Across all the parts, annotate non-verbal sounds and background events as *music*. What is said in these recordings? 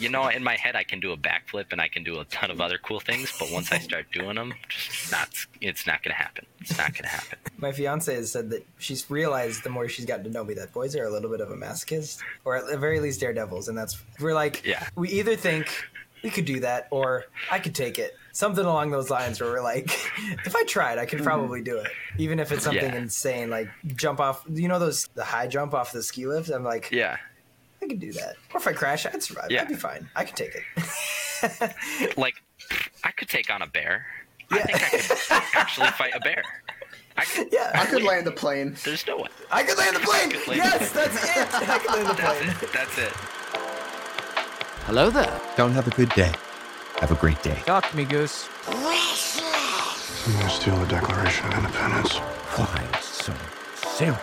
you know, in my head, I can do a backflip and I can do a ton of other cool things, but once I start doing them, just not, it's not gonna happen. It's not gonna happen. My fiance has said that she's realized the more she's gotten to know me that boys are a little bit of a masochist, or at the very least daredevils, and that's we're like, Yeah. we either think we could do that or I could take it. Something along those lines where we're like, *laughs* if I tried, I could probably do it, even if it's something Yeah. insane like jump off. You know those the high jump off the ski lift. I'm like, Yeah. I could do that. Or if I crash, I'd survive. Yeah. I'd be fine. I could take it. *laughs* Like, I could take on a bear. I think I could actually fight a bear. I could. yeah, I could land the plane. There's no way. I could land the plane. could land the Yes, that's it. I could land the plane. That's it. That's it. Hello there. Don't have a good day. Have a great day. Talk to me, Goose. I'm gonna steal the Declaration of Independence. Why so serious?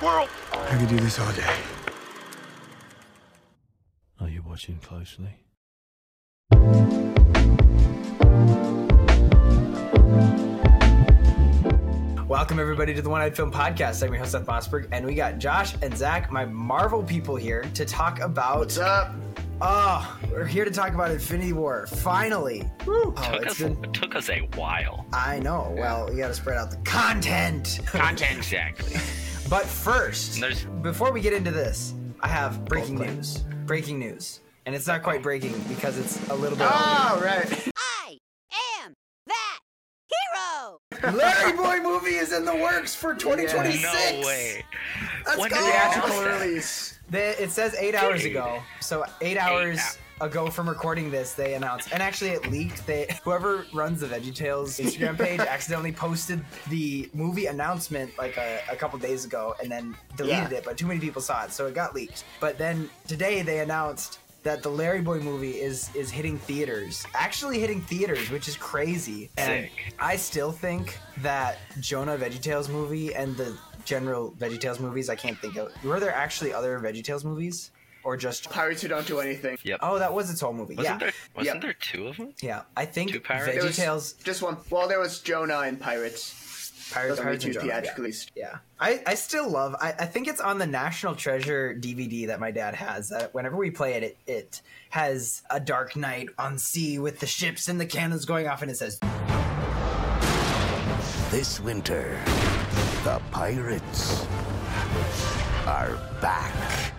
World. I could do this all day. Are you watching closely? Welcome everybody to the One Eyed Film Podcast. I'm your host Seth Mossberg, and we got Josh and Zach, my Marvel people here, to talk about. What's up? Oh, we're here to talk about Infinity War. Finally. Woo. Oh, Took it's us. been. It took us a while. I know. Well, we got to spread out the content. Content *laughs* exactly. but first, before we get into this, I have breaking news. Breaking news, and it's not quite breaking because it's a little bit. Oh, right. I am that hero. Larry Boy movie is in the works for 2026. No way. Let's When go. did they announce Theatrical that? release. They, it says eight hours ago. So eight hours hou- ago from recording this, they announced, and actually it leaked. They whoever runs the VeggieTales Instagram page *laughs* accidentally posted the movie announcement like a, a couple days ago, and then deleted Yeah. it. But too many people saw it, so it got leaked. But then today they announced that the Larry Boy movie is is hitting theaters, actually hitting theaters, which is crazy. And Sick. I still think that Jonah VeggieTales movie and the general VeggieTales movies, I can't think of. Were there actually other VeggieTales movies, or just? Pirates who don't do anything. Yep. Oh, that was its whole movie. Wasn't yeah, there? Wasn't Yeah. there two of them? yeah. I think Two pirates? There was VeggieTales, Just one. Well, there was Jonah and Pirates. Pirates, Those are Pirates two and Jonah. Yeah. Yeah, I, I still love. I, I think it's on the National Treasure DVD that my dad has. That whenever we play it, it, it has a dark night on sea with the ships and the cannons going off, and it says This winter, the pirates are back.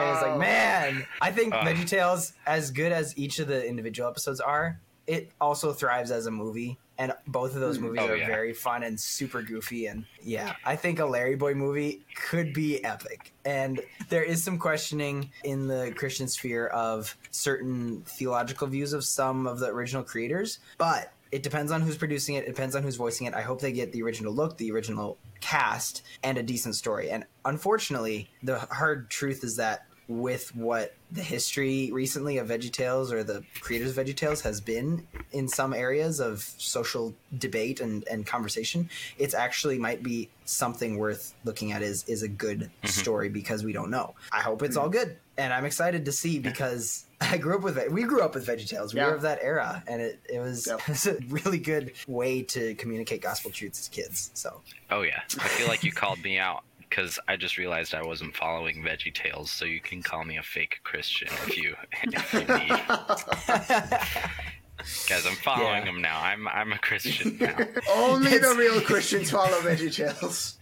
And it's like, man, I think Ugh. VeggieTales, as good as each of the individual episodes are, it also thrives as a movie. And both of those hmm. movies Oh, are yeah. very fun and super goofy. And yeah, I think a Larry Boy movie could be epic. And there is some questioning in the Christian sphere of certain theological views of some of the original creators. But it depends on who's producing it, it depends on who's voicing it. I hope they get the original look, the original cast, and a decent story. And unfortunately, the hard truth is that with what the history recently of VeggieTales or the creators of VeggieTales has been in some areas of social debate and, and conversation, it's actually might be something worth looking at is is a good mm-hmm. story because we don't know. I hope it's all mm-hmm. good. And I'm excited to see because *laughs* I grew up with it. We grew up with VeggieTales. We Yeah. were of that era, and it, it was Yep. it was *laughs* a really good way to communicate gospel truths as kids. So Oh yeah. I feel like you called me out because I just realized I wasn't following Veggie Tales, so you can call me a fake Christian if you if you need. *laughs* Guys, I'm following Yeah. them now. I'm I'm a Christian *laughs* now. Only the real Christians follow Veggie Tales.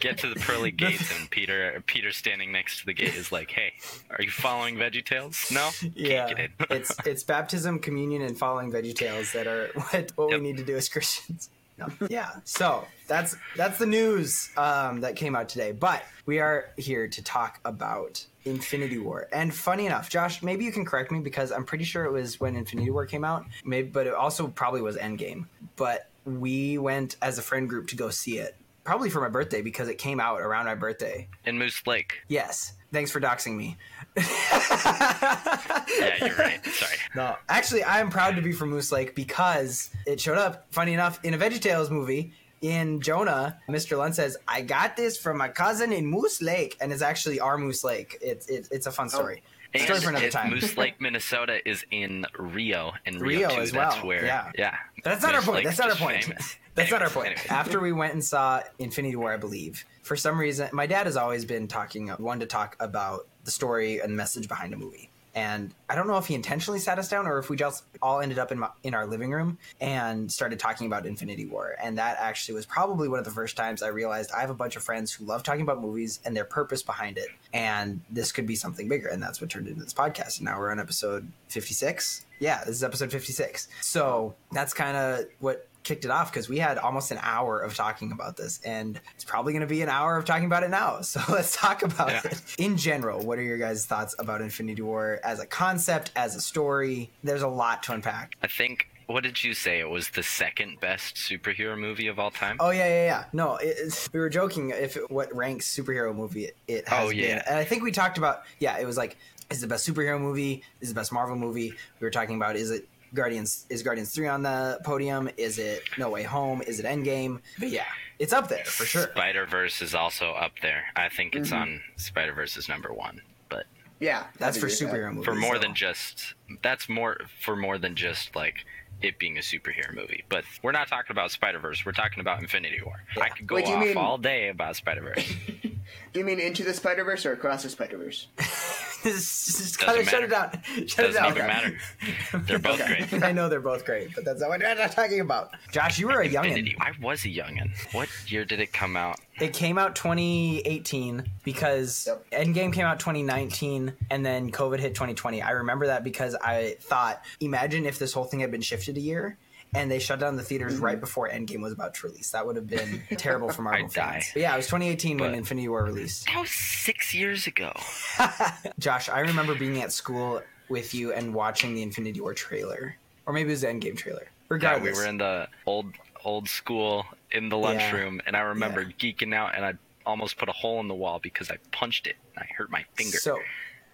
Get to the pearly gates, and Peter Peter standing next to the gate is like, "Hey, are you following Veggie Tales? No, yeah, in. it's it's baptism, communion, and following Veggie Tales that are what what Yep. we need to do as Christians. No. Yeah, so that's that's the news um, that came out today. But we are here to talk about Infinity War. And funny enough, Josh, maybe you can correct me because I'm pretty sure it was when Infinity War came out. Maybe, but it also probably was Endgame. But we went as a friend group to go see it. Probably for my birthday because it came out around my birthday. in Moose Lake." Yes. Thanks for doxing me. *laughs* Yeah, you're right. Sorry. No, actually, I am proud to be from Moose Lake because it showed up. Funny enough, in a VeggieTales movie, in Jonah, Mr. Lunt says, "I got this from my cousin in Moose Lake," and it's actually our Moose Lake. It's it, it's a fun oh. story. And story for another it- time. Moose Lake, Minnesota is in Rio, and Rio, Rio too. as That's well, where, yeah. yeah. That's not our point. Lake's That's not our point. famous. *laughs* That's not our point. anyways. After we went and saw Infinity War, I believe, for some reason, my dad has always been talking, one to talk about the story and message behind a movie. And I don't know if he intentionally sat us down or if we just all ended up in, my, in our living room and started talking about Infinity War. And that actually was probably one of the first times I realized I have a bunch of friends who love talking about movies and their purpose behind it. And this could be something bigger. And that's what turned into this podcast. And now we're on episode 56. Yeah, this is episode 56. So that's kind of what kicked it off because we had almost an hour of talking about this and it's probably going to be an hour of talking about it now *laughs* so let's talk about Yeah. it in general what are your guys thoughts about infinity war as a concept as a story there's a lot to unpack I think. What did you say? It was the second best superhero movie of all time. oh yeah yeah yeah no it, we were joking if it, what ranks superhero movie it, it has Oh, yeah. been and i think we talked about yeah it was like is it the best superhero movie is it the best marvel movie we were talking about is it Guardians is Guardians 3 on the podium? Is it No Way Home? Is it Endgame? But yeah, it's up there for sure. Spider Verse is also up there. I think it's mm-hmm. on Spider Verse is number one, but Yeah, That's for agree with that. superhero movies. for more so- than just that's more for more than just like it being a superhero movie. But we're not talking about Spider Verse. We're talking about Infinity War. I could go Wait, off mean- all day about Spider Verse. Do *laughs* you mean Into the Spider Verse or Across the Spider Verse? just, *laughs* just Doesn't cut it, shut it down. Shut Doesn't it even down. matter. *laughs* They're both great. I know they're both great, but that's not what I'm talking about. Josh, you were a Infinity. youngin. I was a youngin. What year did it come out? It came out 2018 because Yep. Endgame came out 2019 and then COVID hit 2020. I remember that because I thought, imagine if this whole thing had been shifted a year and they shut down the theaters Mm-hmm. right before Endgame was about to release. That would have been *laughs* terrible for Marvel I'd die. fans. But yeah, it was 2018 when Infinity War released. That was six years ago. *laughs* Josh, I remember being at school with you and watching the Infinity War trailer, or maybe it was the Endgame trailer. Yeah, Regardless, we were in the old old school in the Yeah. lunchroom, and I remember Yeah. geeking out, and I almost put a hole in the wall because I punched it. and I hurt my finger So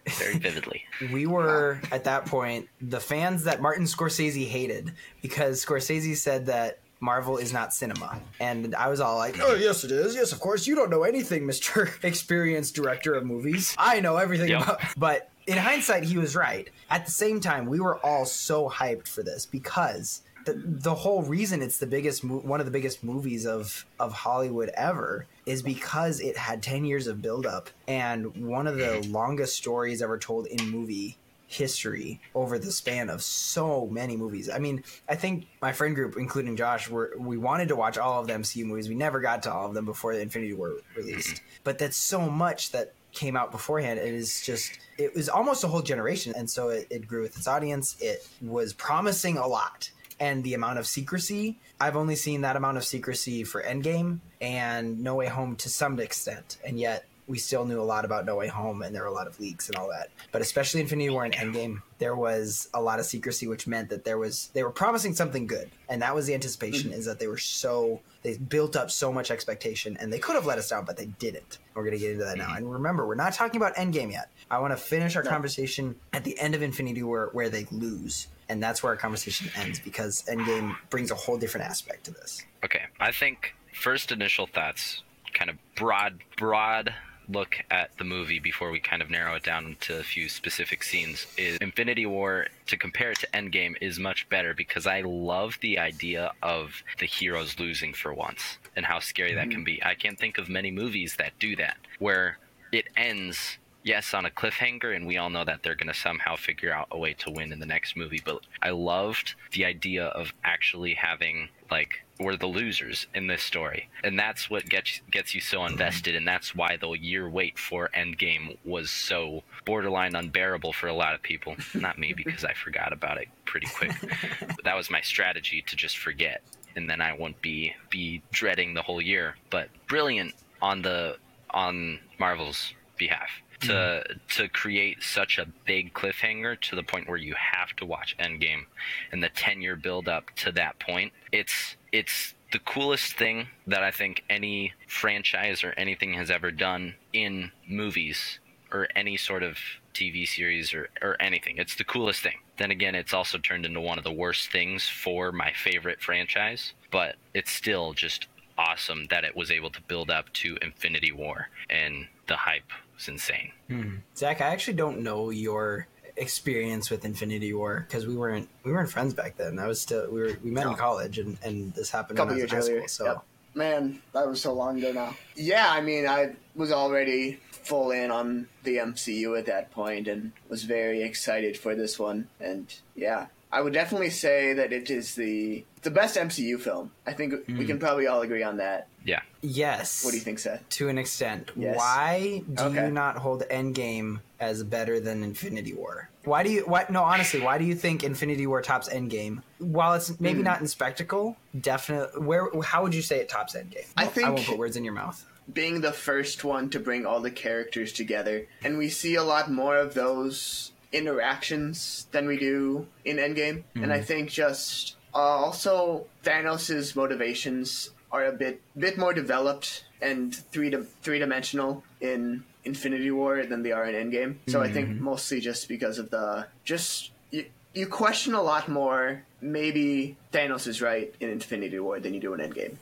very *laughs* vividly. we were at that point the fans that Martin Scorsese hated because Scorsese said that Marvel is not cinema. And I was all like, oh, yes, it is. Yes, of course. You don't know anything, *laughs* Mr. Experienced Director of Movies. I know everything Yep. about. *laughs* But in hindsight, he was right. At the same time, we were all so hyped for this because. The, the whole reason it's the biggest mo- one of the biggest movies of of Hollywood ever is because it had 10 years of buildup and one of the mm-hmm. longest stories ever told in movie history over the span of so many movies. I mean, I think my friend group, including Josh, were we wanted to watch all of the MCU movies. We never got to all of them before the Infinity War released. Mm-hmm. But that's so much that came out beforehand. It is just it was almost a whole generation, and so it, it grew with its audience. It was promising a lot. And the amount of secrecy, I've only seen that amount of secrecy for Endgame and No Way Home to some extent. And yet we still knew a lot about No Way Home and there were a lot of leaks and all that. But especially Infinity War and Endgame, there was a lot of secrecy, which meant that there was they were promising something good, and that was the anticipation mm-hmm. is that they were so they built up so much expectation, and they could have let us down, but they didn't. We're gonna get into that now. Mm-hmm. And remember, we're not talking about Endgame yet. I want to finish our conversation at the end of Infinity War where they lose. And that's where our conversation ends because Endgame brings a whole different aspect to this. Okay, I think first initial thoughts, kind of broad, broad look at the movie before we kind of narrow it down to a few specific scenes is Infinity War to compare it to Endgame is much better because I love the idea of the heroes losing for once and how scary that mm-hmm. can be. I can't think of many movies that do that where it ends yes on a cliffhanger and we all know that they're going to somehow figure out a way to win in the next movie but i loved the idea of actually having like we're the losers in this story and that's what gets gets you so invested and that's why the year wait for endgame was so borderline unbearable for a lot of people. Not me because i forgot about it pretty quick. But *laughs* that was my strategy to just forget and then i won't be be dreading the whole year but brilliant on the on marvel's behalf to hmm. to create such a big cliffhanger to the point where you have to watch Endgame and the 10 year build up to that point it's it's the coolest thing that I think any franchise or anything has ever done in movies or any sort of TV series or, or anything. It's the coolest thing. Then again, it's also turned into one of the worst things for my favorite franchise, but it's still just awesome that it was able to build up to Infinity War, and the hype was insane. Hmm. Zach, I actually don't know your experience with Infinity War because we weren't we weren't friends back then. I was still we were we met in college and and this happened a couple when I was years in earlier. So Yep. Man, that was so long ago now. Yeah, I mean, I was already full in on the MCU at that point and was very excited for this one. And yeah, I would definitely say that it is the the best MCU film. I think hmm. we can probably all agree on that. Yeah. yes, What do you think, Seth? To an extent, Yes. why do Okay. you not hold Endgame as better than Infinity War? Why do you? Why no? Honestly, why do you think Infinity War tops Endgame? While it's Hmm. maybe not in spectacle, definitely. Where? How would you say it tops Endgame? I I think- won't put words in your mouth. being the first one to bring all the characters together, and we see a lot more of those interactions than we do in Endgame. And I think just uh, also Thanos' motivations are a bit bit more developed and three di- three dimensional in Infinity War than they are in Endgame. So I think mm-hmm. mostly just because of the just. You, you question a lot more. Maybe Thanos is right in Infinity War than you do in Endgame.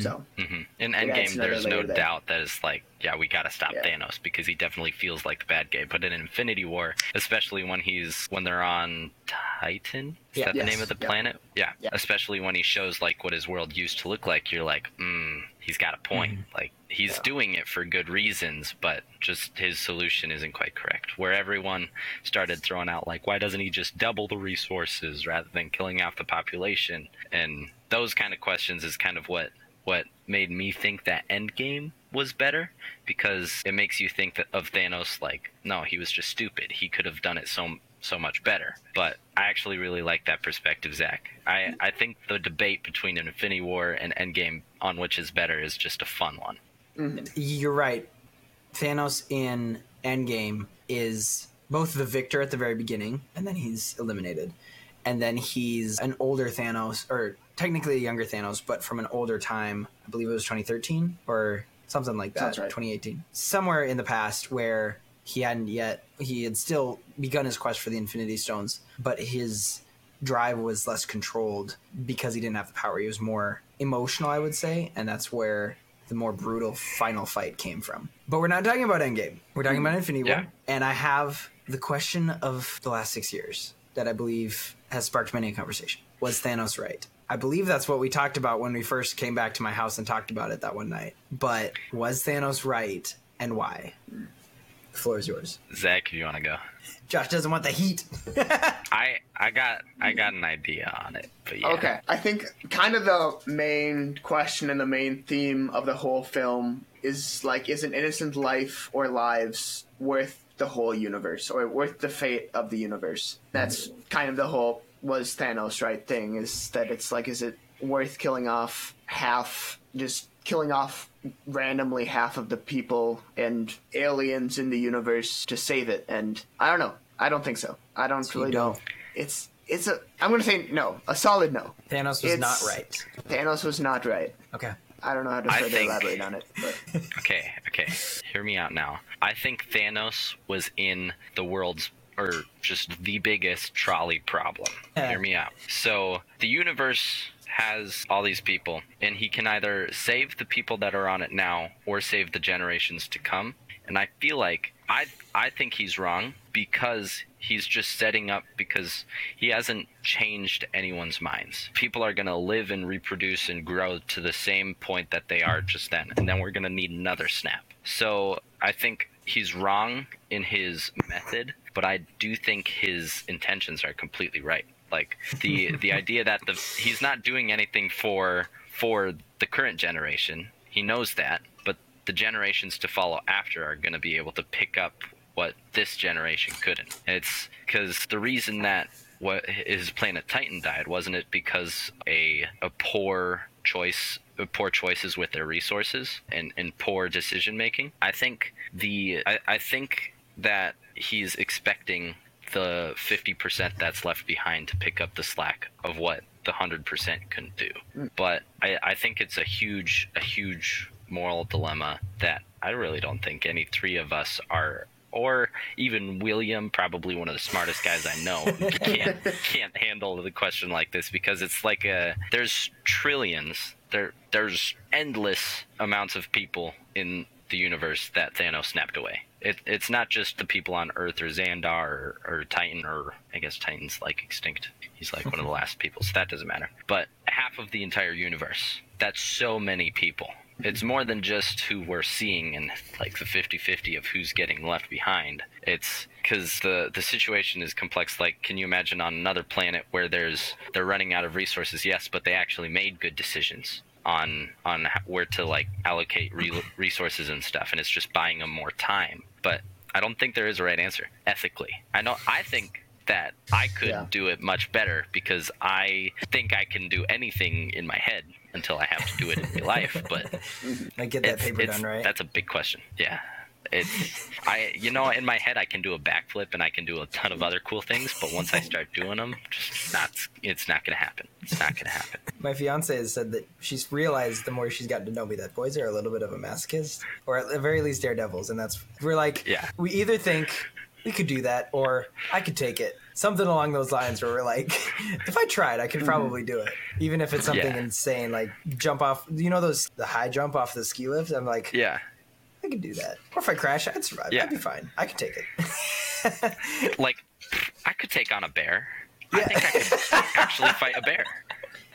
So hmm In Endgame, another there's no layer there. doubt that it's like, yeah, we got to stop Yeah. Thanos because he definitely feels like the bad guy. But in Infinity War, especially when he's when they're on Titan, is Yeah. that the name of the Yeah. planet? Yeah. Yeah. Especially when he shows like what his world used to look like, you're like, mm, he's got a point. Like he's doing it for good reasons, but just his solution isn't quite correct. Where everyone started throwing out like, why doesn't he just double the resources rather than killing off the population? And those kind of questions is kind of what what made me think that Endgame was better because it makes you think that of Thanos like no he was just stupid. He could have done it so so much better. But I actually really like that perspective Zach I I think the debate between Infinity War and Endgame on which is better is just a fun one. Mm-hmm. You're right. Thanos in Endgame is both the victor at the very beginning, and then he's eliminated. And then he's an older Thanos, or technically a younger Thanos, but from an older time. I believe it was 2013 or something like that. Right. 2018. Somewhere in the past where he hadn't yet, he had still begun his quest for the Infinity Stones, but his drive was less controlled because he didn't have the power. He was more emotional, I would say, and that's where the more brutal final fight came from. But we're not talking about Endgame. We're talking about mm-hmm. Infinity War. Yeah. And I have the question of the last six years that I believe has sparked many a conversation. Was Thanos right? I believe that's what we talked about when we first came back to my house and talked about it that one night. But was Thanos right and why? The floor is yours. Zach if you want to go Josh doesn't want the heat. *laughs* I I got I got an idea on it but yeah Okay, I think kind of the main question and the main theme of the whole film is like, is an innocent life or lives worth the whole universe or worth the fate of the universe? That's kind of the whole was Thanos right thing is that it's like, is it worth killing off half, just killing off randomly half of the people and aliens in the universe to save it? And I don't know. I don't think so. I don't you really don't. know. It's it's a. I'm gonna say no. A solid no. Thanos was not right. Thanos was not right. Okay. I don't know how to I further think- elaborate on it. But *laughs* Okay, okay. Hear me out now. I think Thanos was in the world's or just the biggest trolley problem. Yeah. Hear me out. So the universe has all these people, and he can either save the people that are on it now or save the generations to come. And I feel like I I think he's wrong because he's just setting up because he hasn't changed anyone's minds. People are going to live and reproduce and grow to the same point that they are just then, and then we're going to need another snap. So I think he's wrong in his method, but I do think his intentions are completely right. Like the *laughs* the idea that the he's not doing anything for for the current generation. He knows that, but the generations to follow after are going to be able to pick up what this generation couldn't. It's because the reason that what his planet Titan died wasn't it because a a poor choice uh, poor choices with their resources and, and poor decision making. I think the I, I think that he's expecting the 50% that's left behind to pick up the slack of what the 100% couldn't do. Mm. But I, I think it's a huge a huge moral dilemma that I really don't think any three of us are or even William, probably one of the smartest guys I know, *laughs* can't can't handle the question like this because it's like a there's trillions there there's endless amounts of people in the universe that Thanos snapped away. It, it's not just the people on Earth or Xandar or, or Titan or I guess Titan's like extinct. He's like one of the *laughs* last people, so that doesn't matter. But half of the entire universe. That's so many people. It's more than just who we're seeing and like the 50-50 of who's getting left behind. It's because the the situation is complex. Like, can you imagine on another planet where there's they're running out of resources? Yes, but they actually made good decisions on on where to like allocate re- resources and stuff, and it's just buying them more time. But I don't think there is a right answer ethically. I know I think that I could Yeah. do it much better because I think I can do anything in my head until I have to do it in real life. But *laughs* I get that paper done right. That's a big question. Yeah. It's I you know in my head I can do a backflip and I can do a ton of other cool things, but once I start doing them, just not it's not gonna happen. It's not gonna happen. My fiance has said that she's realized the more she's gotten to know me that boys are a little bit of a masochist, or at the very least daredevils, and that's we're like, Yeah. we either think we could do that or I could take it. Something along those lines where we're like, *laughs* if I tried, I could probably do it, even if it's something Mm-hmm. Yeah. insane like jump off. You know those the high jump off the ski lift. I'm like, Yeah. I could do that. Or if I crash, I'd survive. Yeah. I'd be fine. I could take it. *laughs* Like I could take on a bear. I think I could *laughs* actually fight a bear.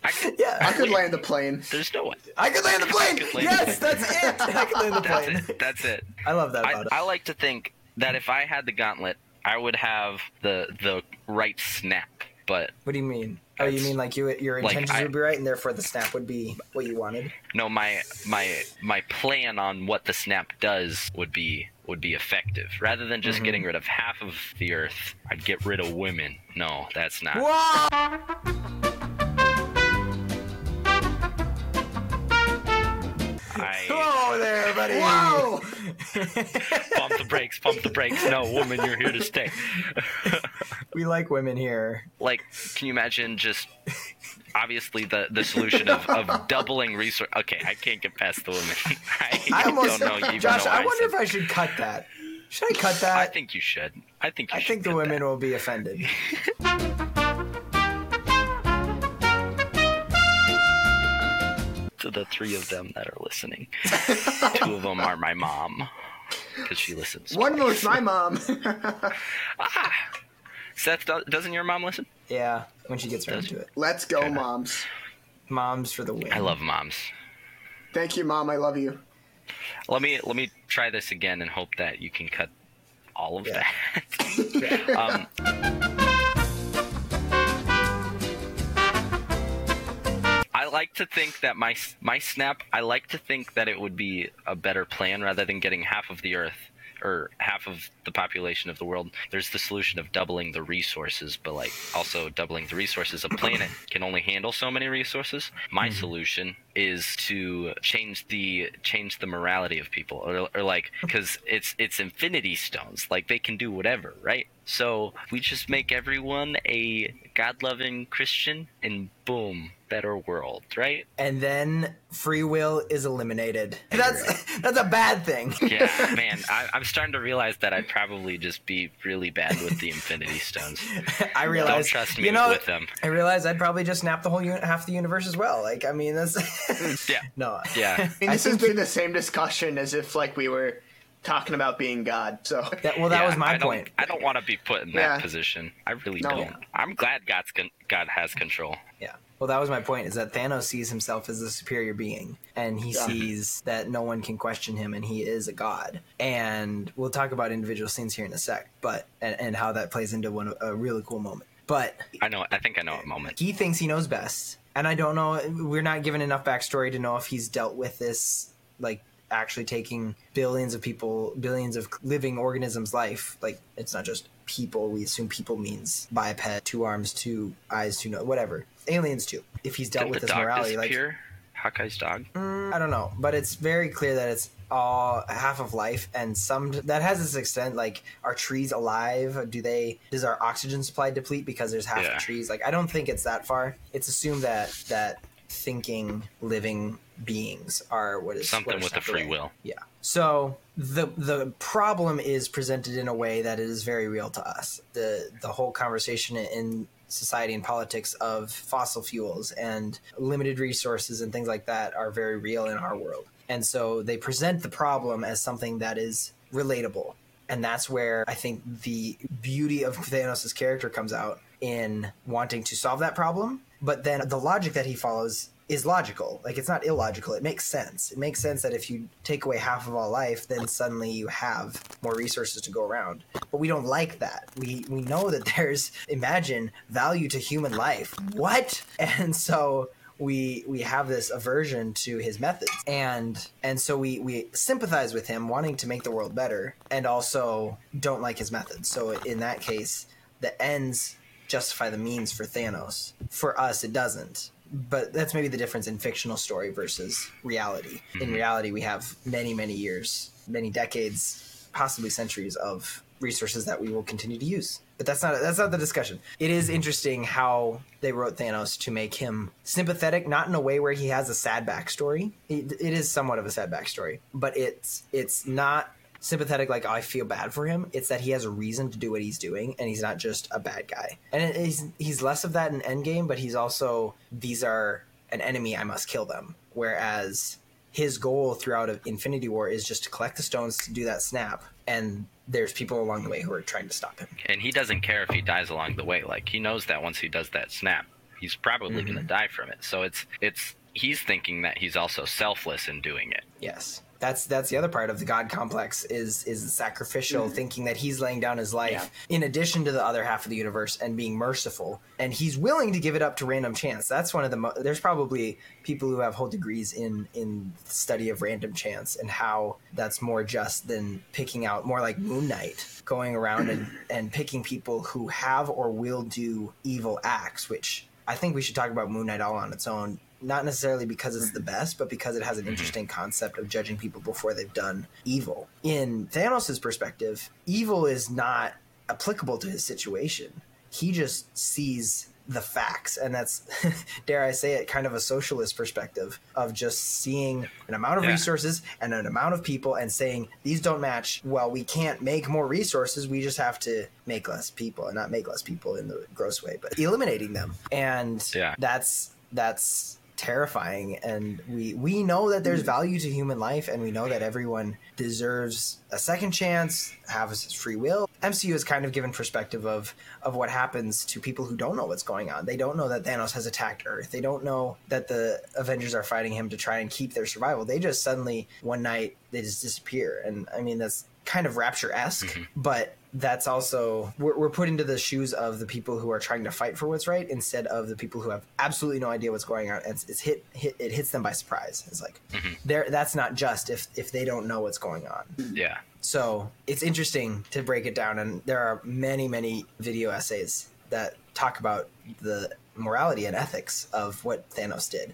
I could yeah, I could land the plane. there's no way. I could land the plane. land the Yes, plane. that's it. I could land the That's plane. it. That's it. I love that I. I like to think that if I had the gauntlet, I would have the the right snap. But What do you mean? Oh, you mean like you your like, intentions I- would be right, and therefore the snap would be what you wanted? no, my my my plan on what the snap does would be would be effective. Rather than Mm-hmm. just getting rid of half of the Earth, I'd get rid of women. No, that's not. Whoa! I Whoa there, buddy! Whoa! Pump the brakes, pump the brakes. No, woman, you're here to stay. *laughs* We like women here. like can you imagine just obviously the the solution of, of *laughs* doubling resource okay i can't get past the women *laughs* i, I almost, don't know even Josh. know I wonder said- if I should cut that. Should I cut that? I think you should i think you I think the women that. will be offended. The three of them that are listening *laughs* two of them are my mom because she listens One was my mom. *laughs* ah! seth doesn't your mom listen Yeah, when she gets around to it. Let's go, moms. Moms for the win. i love moms Thank you, mom. I love you. let me let me try this again and hope that you can cut all of Yeah. that *laughs* um, like to think that my my snap. I like to think that it would be a better plan rather than getting half of the Earth or half of the population of the world. There's the solution of doubling the resources, but like also doubling the resources. A planet *coughs* can only handle so many resources. My mm-hmm. solution is to change the change the morality of people, or, or like because it's it's Infinity Stones. Like they can do whatever, right? So we just make everyone a God-loving Christian, and boom, better world, right? and then free will is eliminated. That's *laughs* that's a bad thing. Yeah, *laughs* man, I, I'm starting to realize that I'd probably just be really bad with the Infinity Stones. *laughs* I realize. Don't trust me you know, with them. I realize I'd probably just snap the whole uni- half the universe as well. Like, I mean, that's Yeah, no. yeah. I mean, I this has been the same discussion as if like we were talking about being God. So That, well, that Yeah, was my I point. I don't want to be put in that Yeah. position. I really No. don't. I'm glad God's con- God has control. Yeah. Well, that was my point. Is that Thanos sees himself as a superior being, and he Yeah. sees that no one can question him, and he is a god. And we'll talk about individual scenes here in a sec, but and, and how that plays into one a really cool moment. But I know. I think I know a moment. he thinks he knows best, and I don't know. We're not given enough backstory to know if he's dealt with this, like actually taking billions of people, billions of living organisms' life. Like it's not just people. We assume people means biped, two arms, two eyes, two nose, whatever. Aliens too. If he's dealt Did with the this morality, like? Hawkeye's dog. Mm, I don't know, but it's very clear that it's all half of life, and some that has this extent. Like, are trees alive? Do they? Does our oxygen supply deplete because there's half Yeah. the trees? Like, I don't think it's that far. It's assumed that that thinking, living beings are what is Something what with the free will. Yeah. So the the problem is presented in a way that it is very real to us. The the whole conversation in society and politics of fossil fuels and limited resources and things like that are very real in our world. And so they present the problem as something that is relatable. And that's where I think the beauty of Thanos' character comes out in wanting to solve that problem. But then the logic that he follows is logical. Like it's not illogical. It makes sense. It makes sense that if you take away half of all life, then suddenly you have more resources to go around. But we don't like that. We we know that *laughs* there's imagine value to human life. What? *laughs* And so we we have this aversion to his methods and and so we we sympathize with him wanting to make the world better and also don't like his methods so in that case the ends justify the means for Thanos for us it doesn't but that's maybe the difference in fictional story versus reality in mm-hmm. reality we have many many years many decades possibly centuries of resources that we will continue to use but that's not that's not the discussion. It is interesting how they wrote Thanos to make him sympathetic, not in a way where he has a sad backstory. It, it is somewhat of a sad backstory, but it's it's not sympathetic like I feel bad for him. It's that he has a reason to do what he's doing, and he's not just a bad guy. And he's he's less of that in Endgame, but he's also these are an enemy. I must kill them. Whereas his goal throughout Infinity War is just to collect the stones to do that snap, and there's people along the way who are trying to stop him. And he doesn't care if he dies along the way. Like he knows that once he does that snap, he's probably Mm-hmm. going to die from it. So it's it's he's thinking that he's also selfless in doing it. Yes. That's that's the other part of the god complex is is sacrificial mm-hmm. thinking that he's laying down his life in addition to the other half of the universe and being merciful. And he's willing to give it up to random chance. That's one of the mo- there's probably people who have whole degrees in in study of random chance and how that's more just than picking out more like Moon Knight going around and *clears throat* and picking people who have or will do evil acts which I think we should talk about Moon Knight all on its own not necessarily because it's the mm-hmm. best, but because it has an mm-hmm. interesting concept of judging people before they've done evil. In Thanos' perspective, evil is not applicable to his situation. He just sees the facts, and that's, *laughs* dare I say it, kind of a socialist perspective of just seeing an amount of Yeah. resources and an amount of people and saying these don't match. Well, we can't make more resources. We just have to make less people, and not make less people in the gross way, but eliminating them. And Yeah. that's that's terrifying and we we know that there's hmm. value to human life and we know that everyone deserves a second chance have free will. Mcu has kind of given perspective of of what happens to people who don't know what's going on. They don't know that thanos has attacked earth. They don't know that the avengers are fighting him to try and keep their survival. They just suddenly one night they just disappear. And i mean that's kind of rapture-esque mm-hmm. but that's also we're, we're put into the shoes of the people who are trying to fight for what's right instead of the people who have absolutely no idea what's going on it's, it's hit, hit it hits them by surprise it's like mm-hmm. there that's not just if if they don't know what's going on Yeah. so it's interesting to break it down, and there are many, many video essays that talk about the morality and ethics of what Thanos did.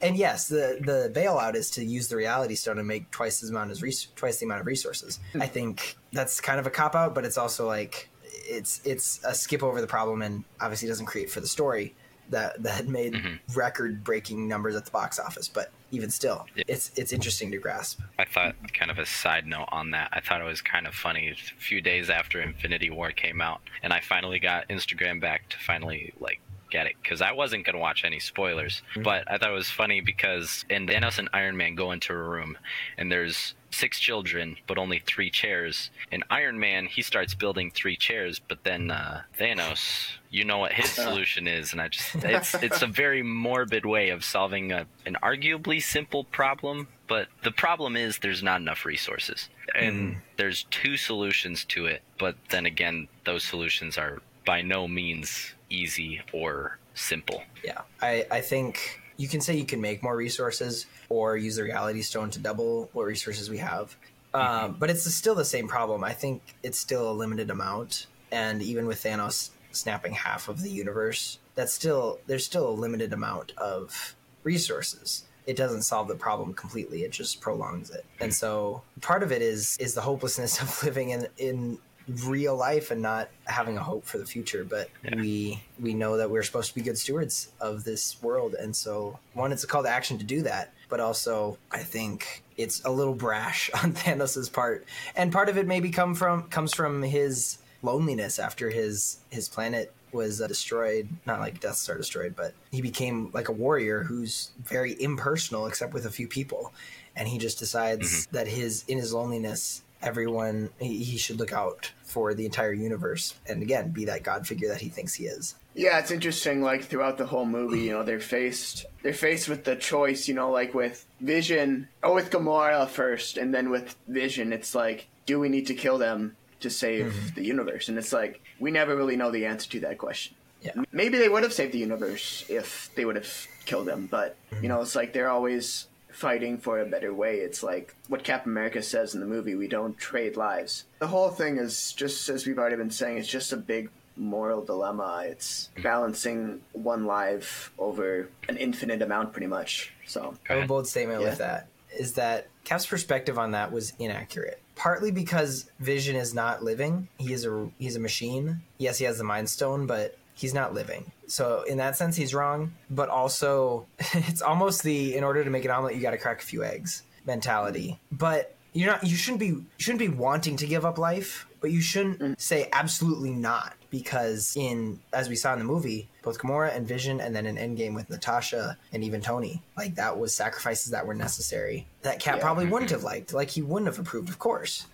And yes, the the bailout is to use the Reality Stone and make twice as amount as res- twice the amount of resources. Hmm. I think that's kind of a cop out, but it's also like it's it's a skip over the problem, and obviously doesn't create for the story that that made mm-hmm. record breaking numbers at the box office. But even still, it's it's interesting to grasp. I thought, kind of a side note on that, I thought it was kind of funny. A few days after Infinity War came out, and I finally got Instagram back to finally like get it because I wasn't gonna watch any spoilers. Mm-hmm. But I thought it was funny because and Thanos and Iron Man go into a room, and there's six children but only three chairs. And Iron Man he starts building three chairs, but then uh, Thanos, you know what his *laughs* uh. solution is, and I just *laughs* it's it's a very morbid way of solving a, an arguably simple problem. But the problem is there's not enough resources, and mm-hmm. there's two solutions to it. But then again, those solutions are by no means easy or simple. Yeah, I, I think you can say you can make more resources or use the reality stone to double what resources we have. Um, but it's still the same problem. I think it's still a limited amount. And even with Thanos snapping half of the universe, that's still there's still a limited amount of resources. It doesn't solve the problem completely. It just prolongs it. And so part of it is is the hopelessness *laughs* of living in in real life and not having a hope for the future but we we know that we're supposed to be good stewards of this world. And so one it's a call to action to do that but also i think it's a little brash *laughs* on thanos's part. And part of it maybe come from comes from his loneliness after his his planet was uh, destroyed. Not like Death Star destroyed, but he became like a warrior who's very impersonal, except with a few people, and he just decides that his in his loneliness, everyone he, he should look out for the entire universe, and again be that god figure that he thinks he is. Yeah, it's interesting. Like throughout the whole movie, you know, they're faced they're faced with the choice. You know, like with Vision or with Gamora first, and then with Vision, it's like, do we need to kill them to save mm-hmm. the universe? And it's like we never really know the answer to that question. Yeah. Maybe they would have saved the universe if they would have killed them, but you mm-hmm. know, it's like they're always fighting for a better way. It's like what Captain America says in the movie: we don't trade lives. The whole thing is just as we've already been saying. It's just a big moral dilemma. It's balancing one life over an infinite amount, pretty much. So I have a bold statement Yeah. with that is that Cap's perspective on that was inaccurate. Partly because Vision is not living. He is a he's a machine. Yes, he has the Mind Stone, but he's not living. So in that sense, he's wrong. But also, *laughs* it's almost the in order to make an omelet, you got to crack a few eggs mentality. But you're not. You shouldn't be. You shouldn't be wanting to give up life, but you shouldn't mm. say absolutely not because in as we saw in the movie, both Gamora and Vision, and then in Endgame with Natasha and even Tony, like that was sacrifices that were necessary that Cap Yeah. probably mm-hmm. wouldn't have liked. Like he wouldn't have approved, of course,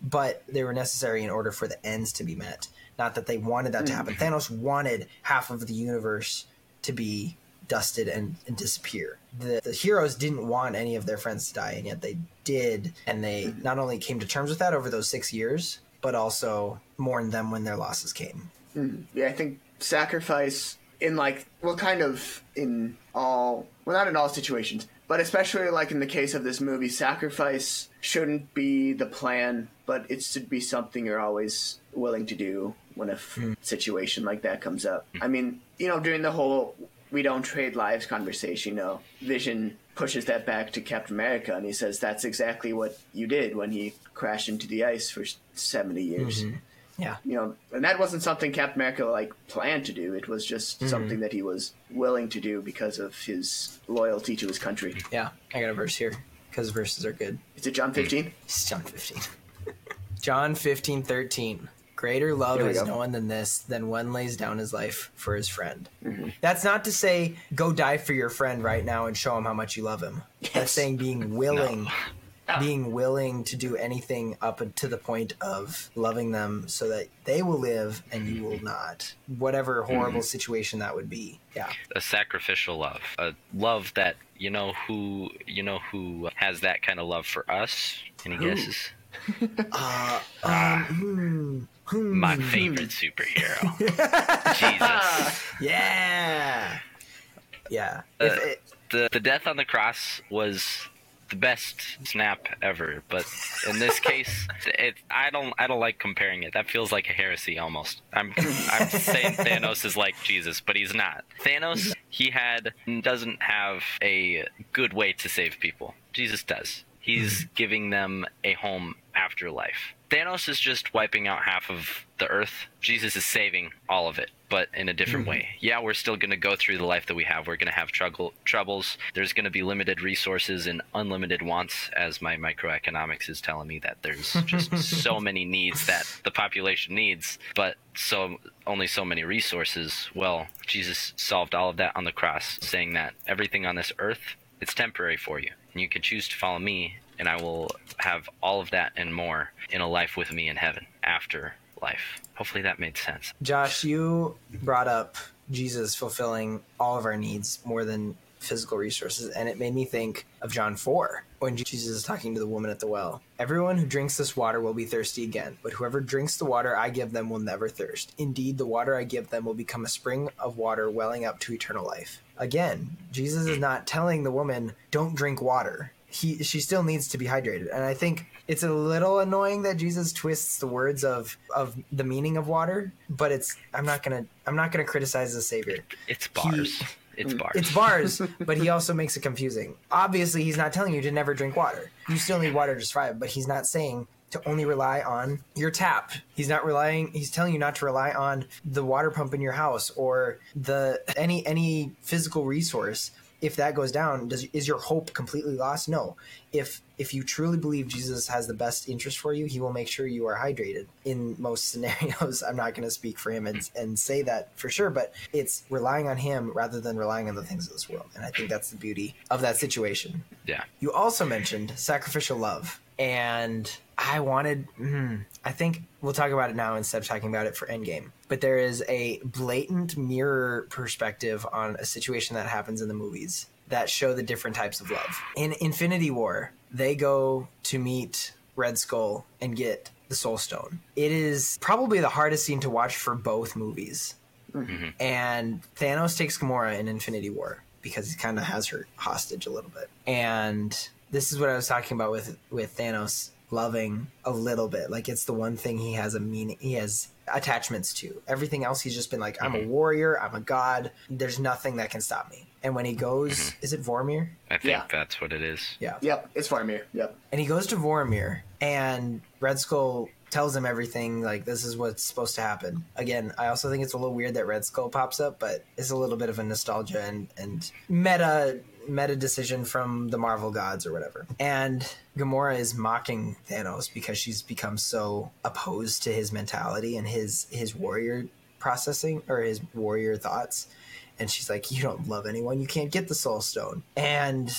but they were necessary in order for the ends to be met. Not that they wanted that to happen. Hmm. Thanos wanted half of the universe to be dusted and, and disappear. The, the heroes didn't want any of their friends to die, and yet they did. And they hmm. not only came to terms with that over those six years, but also mourned them when their losses came. Hmm. yeah, I think sacrifice in like well, kind of in all well, not in all situations, but especially like in the case of this movie, sacrifice shouldn't be the plan, but it should be something you're always willing to do when a f- situation like that comes up. Hmm. I mean, you know, during the whole we don't trade lives conversation, you know, Vision pushes that back to Captain America and he says that's exactly what you did when he crashed into the ice for 70 years mm-hmm. Yeah. you know, and that wasn't something Captain America like planned to do. It was just Mm-hmm. something that he was willing to do because of his loyalty to his country. Yeah. I got a verse here because verses are good. Is it John 15? It's John 15. *laughs* John 15, 13. Greater love is go. no one than this, than one lays down his life for his friend. Mm-hmm. That's not to say go die for your friend right now and show him how much you love him. That's saying being willing, being willing to do anything up to the point of loving them so that they will live and you will not. Whatever horrible situation that would be. Yeah. a sacrificial love, a love that you know who you know who has that kind of love for us. Any guesses? Um, hmm, My favorite superhero, *laughs* Jesus. Yeah. Yeah. Uh, it, the the death on the cross was the best snap ever, but in this case, *laughs* it I don't I don't like comparing it. That feels like a heresy almost. I'm I'm *laughs* saying Thanos is like Jesus, but he's not. Thanos he had doesn't have a good way to save people. Jesus does. He's giving them a home after life. Thanos is just wiping out half of the earth. Jesus is saving all of it, but in a different mm-hmm. way. Yeah, we're still going to go through the life that we have. We're going to have trouble, troubles. There's going to be limited resources and unlimited wants, as my microeconomics is telling me that there's just *laughs* so many needs that the population needs, but so only so many resources. Well, Jesus solved all of that on the cross, saying that everything on this earth it's temporary for you. And you can choose to follow me, and I will have all of that and more in a life with me in heaven after life. Hopefully that made sense. Josh, you brought up Jesus fulfilling all of our needs more than physical resources, and it made me think of John 4 when Jesus is talking to the woman at the well. Everyone who drinks this water will be thirsty again, but whoever drinks the water I give them will never thirst. Indeed, the water I give them will become a spring of water welling up to eternal life. Again, Jesus is not telling the woman, don't drink water. He, she still needs to be hydrated. And I think it's a little annoying that Jesus twists the words of, of the meaning of water, but it's I'm not gonna I'm not gonna criticize the Savior. It's bars. it's mm. bars. It's bars, but he also makes it confusing. Obviously, he's not telling you to never drink water. You still need water to survive, but he's not saying to only rely on your tap. He's not relying. He's telling you not to rely on the water pump in your house or the any any physical resource. If that goes down, does is your hope completely lost? No. If if you truly believe Jesus has the best interest for you, he will make sure you are hydrated. In most *laughs* scenarios, I'm not going to speak for him and, and say that for sure, but it's relying on him rather than relying on the things of this world. And I think that's the beauty of that situation. Yeah. You also mentioned sacrificial love, and I wanted. hmm, I think we'll talk about it now instead of talking about it for Endgame. But there is a blatant mirror perspective on a situation that happens in the movies that show the different types of love. In Infinity War, they go to meet Red Skull and get the Soul Stone. It is probably the hardest scene to watch for both movies. And Thanos takes Gamora in Infinity War because he kind of has her hostage a little bit. And this is what I was talking about with with Thanos loving a little bit. Like it's the one thing he has a meaning he has attachments to. Everything else he's just been like I'm a mm-hmm. warrior, I'm a god. There's nothing that can stop me. And when he mm-hmm. goes, is it Vormir? I think Yeah. that's what it is. Yeah. Yep, it's Vormir. Yep. And he goes to Vormir, and Red Skull tells him everything. Like this is what's supposed to happen. Again, I also think it's a little weird that Red Skull pops up, but it's a little bit of a nostalgia and and meta meta decision from the Marvel gods or whatever. And Gamora is mocking Thanos because she's become so opposed to his mentality and his his warrior processing or his warrior thoughts. And she's like, "You don't love anyone. You can't get the Soul Stone." And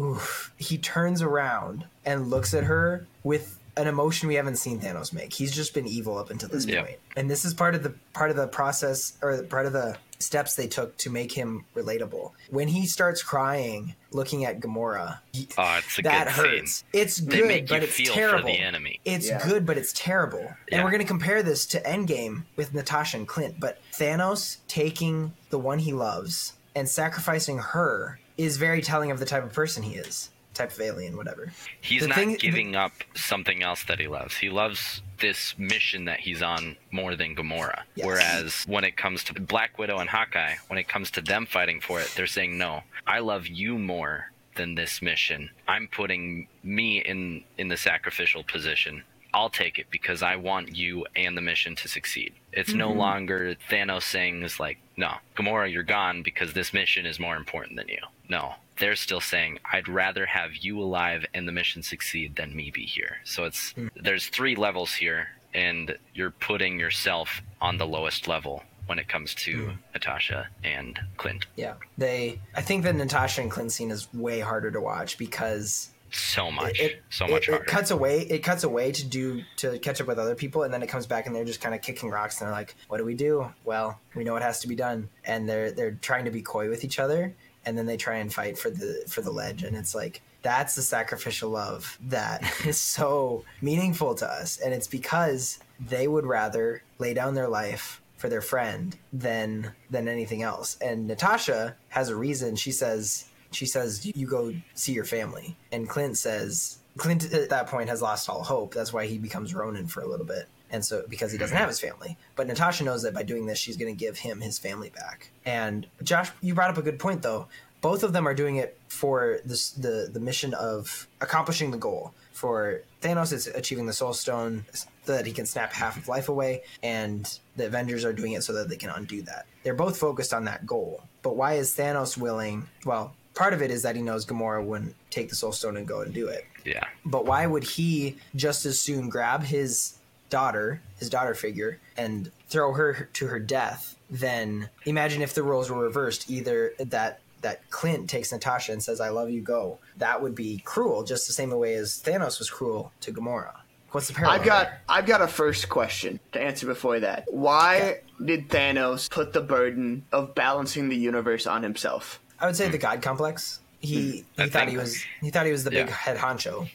oof, he turns around and looks at her with an emotion we haven't seen Thanos make. He's just been evil up until this Yeah. point. And this is part of the part of the process or part of the steps they took to make him relatable. When he starts crying looking at Gamora, he- Oh, it's a that good hurts. scene. It's They good, make but you it's feel terrible. for the enemy. It's Yeah. good, but it's terrible. And Yeah. we're going to compare this to Endgame with Natasha and Clint. But Thanos taking the one he loves and sacrificing her is very telling of the type of person he is, type of alien, whatever. He's The not thing- the- giving up something else that he loves. He loves this mission that he's on more than Gamora. Yes. Whereas when it comes to Black Widow and Hawkeye, when it comes to them fighting for it, they're saying, "No, I love you more than this mission. I'm putting me in in the sacrificial position. I'll take it because I want you and the mission to succeed. It's no Mm-hmm. longer Thanos saying is like, no, Gamora, you're gone because this mission is more important than you. No, they're still saying, I'd rather have you alive and the mission succeed than me be here. So it's Hmm. there's three levels here, and you're putting yourself on the lowest level when it comes to Hmm. Natasha and Clint. Yeah. They I think the Natasha and Clint scene is way harder to watch because So much, it, so it- much it, harder. cuts away it cuts away to do to catch up with other people and then it comes back and they're just kind of kicking rocks and they're like what do we do? Well we know what has to be done. And they're they're trying to be coy with each other and then they try and fight for the for the ledge. And it's like that's the sacrificial love that *laughs* is so meaningful to us. And it's because they would rather lay down their life for their friend than than anything else. And natasha has a reason. She says she says you go see your family. And clint says clint at that point has lost all hope. That's why he becomes ronin for a little bit. And so because he doesn't mm-hmm. have his family. But natasha knows that by doing this she's going to give him his family back. And josh you brought up a good point though. Both of them are doing it for this the the mission of accomplishing the goal. For thanos it's achieving the soul stone so that he can snap half of life away. And the avengers are doing it so that they can undo that. They're both focused on that goal. But why is thanos willing well part of it is that he knows gamora wouldn't take the soul stone and go and do it yeah, but why would he just as soon grab his daughter, his daughter figure, and throw her to her death Then imagine if the roles were reversed? Either that that Clint takes Natasha and says, "I love you, go." That would be cruel, just the same way as Thanos was cruel to Gamora. What's the parallel? I've got there? I've got a first question to answer before that. Why did Thanos put the burden of balancing the universe on himself? I would say the God complex. He he Hmm. I thought he was he thought he was the big Yeah. head honcho,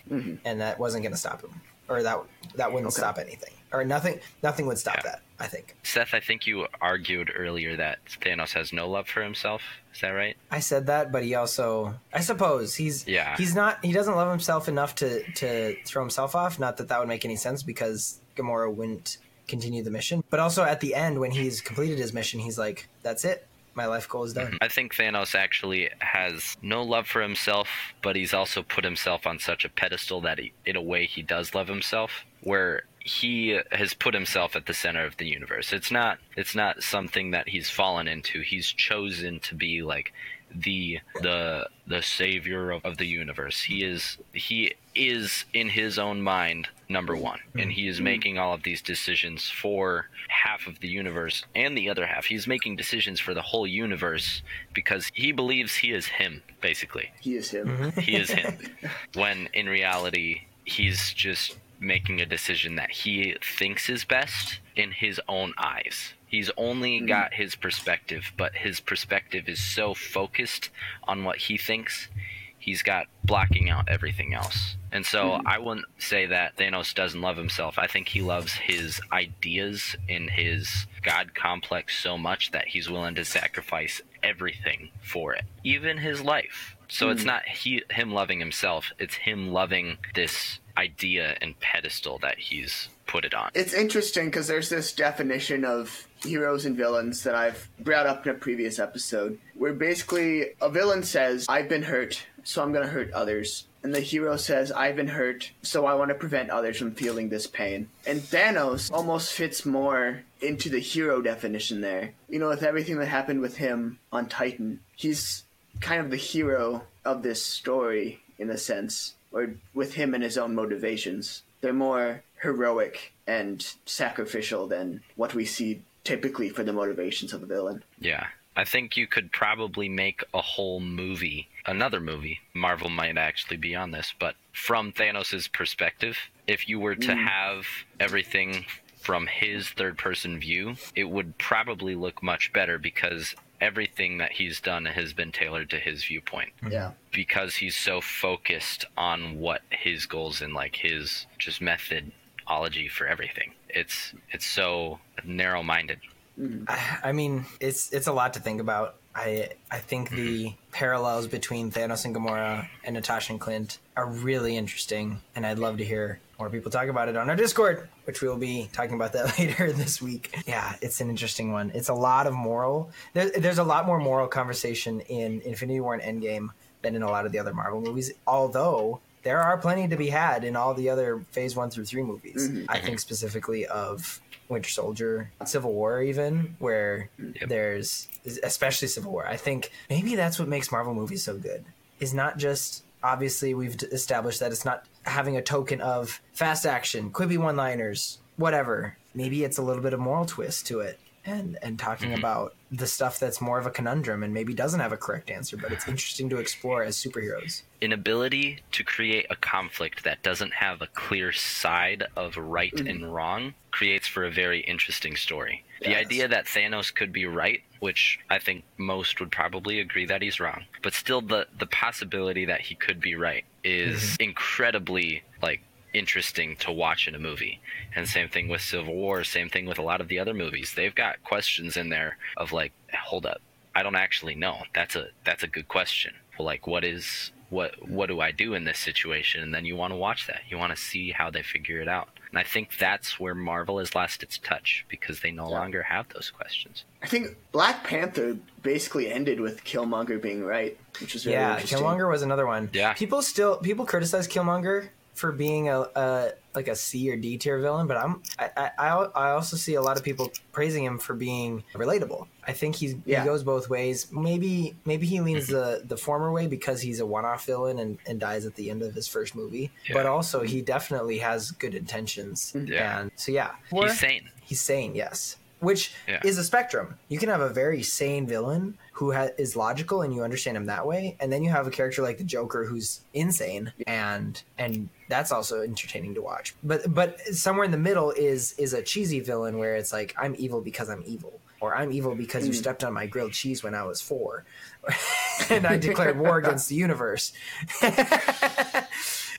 and that wasn't going to stop him, or that that wouldn't stop anything, or nothing. Nothing would stop Yeah. that. I think. Seth, I think you argued earlier that Thanos has no love for himself. Is that right? I said that, but he also, I suppose, he's Yeah. he's not he doesn't love himself enough to to throw himself off. Not that that would make any sense because Gamora wouldn't continue the mission. But also at the end, when he's completed his mission, he's like, "That's it, my life goal is done." I think Thanos actually has no love for himself, but he's also put himself on such a pedestal that he, in a way he does love himself, where he has put himself at the center of the universe. It's not it's not something that he's fallen into. He's chosen to be like the the the savior of, of the universe. He is he is in his own mind number one, and he is making all of these decisions for half of the universe and the other half. He's making decisions for the whole universe because he believes he is him, basically. He is him. Mm-hmm. He is him. *laughs* when in reality, he's just making a decision that he thinks is best in his own eyes. He's only mm-hmm. got his perspective, but his perspective is so focused on what he thinks, he's got blocking out everything else. And so hmm. I wouldn't say that Thanos doesn't love himself. I think he loves his ideas and his God complex so much that he's willing to sacrifice everything for it, even his life. So it's hmm. not he him loving himself, it's him loving this idea and pedestal that he's put it on. It's interesting because there's this definition of heroes and villains that I've brought up in a previous episode, where basically a villain says, I've been hurt, so I'm going to hurt others. And the hero says, I've been hurt, so I want to prevent others from feeling this pain. And Thanos almost fits more into the hero definition there. You know, with everything that happened with him on Titan, he's kind of the hero of this story in a sense, or with him and his own motivations. They're more heroic and sacrificial than what we see typically for the motivations of a villain. Yeah. I think you could probably make a whole movie, another movie. Marvel might actually be on this, but from Thanos' perspective, if you were to mm. have everything from his third person view, it would probably look much better because everything that he's done has been tailored to his viewpoint. Mm-hmm. Yeah. Because he's so focused on what his goals and like his just methodology for everything. It's it's so narrow minded. Mm-hmm. I mean, it's it's a lot to think about. I I think the mm-hmm. parallels between Thanos and Gamora and Natasha and Clint are really interesting, and I'd love to hear more people talk about it on our Discord, which we will be talking about that *laughs* later this week. Yeah, it's an interesting one. It's a lot of moral. There, there's a lot more moral conversation in Infinity War and Endgame than in a lot of the other Marvel movies. Although there are plenty to be had in all the other Phase One through three movies. Mm-hmm. I think specifically of Winter Soldier, Civil War, even where there's especially Civil War. I think maybe that's what makes Marvel movies so good. Is not just obviously we've established that it's not having a token of fast action, quippy one-liners, whatever. Maybe it's a little bit of moral twist to it. And, and talking mm-hmm. about the stuff that's more of a conundrum and maybe doesn't have a correct answer, but it's interesting to explore as superheroes. An ability to create a conflict that doesn't have a clear side of right mm-hmm. and wrong creates for a very interesting story. The Yes. idea that Thanos could be right, which I think most would probably agree that he's wrong, but still the the possibility that he could be right is mm-hmm. incredibly like interesting to watch in a movie. And same thing with Civil War, same thing with a lot of the other movies. They've got questions in there of like, hold up, I don't actually know. That's a that's a good question. Well, like what is what what do I do in this situation? And then you want to watch that. You want to see how they figure it out. And I think that's where Marvel has lost its touch because they no longer have those questions. I think Black Panther basically ended with Killmonger being right, which is really yeah, interesting. Killmonger was another one. Yeah. people still people criticize Killmonger for being a, a like a C or D tier villain, but I'm I, I I I also see a lot of people praising him for being relatable. I think he's Yeah. he goes both ways. Maybe maybe he leans mm-hmm. the the former way because he's a one off villain and, and dies at the end of his first movie, Yeah. but also he definitely has good intentions. Yeah. And so yeah, He's sane. He's sane, yes. Which Yeah. is a spectrum. You can have a very sane villain who ha- is logical and you understand him that way, and then you have a character like the Joker who's insane and and that's also entertaining to watch. But but somewhere in the middle is is a cheesy villain where it's like I'm evil because I'm evil, or I'm evil because you mm. stepped on my grilled cheese when I was four, *laughs* and I declared war against the universe. *laughs*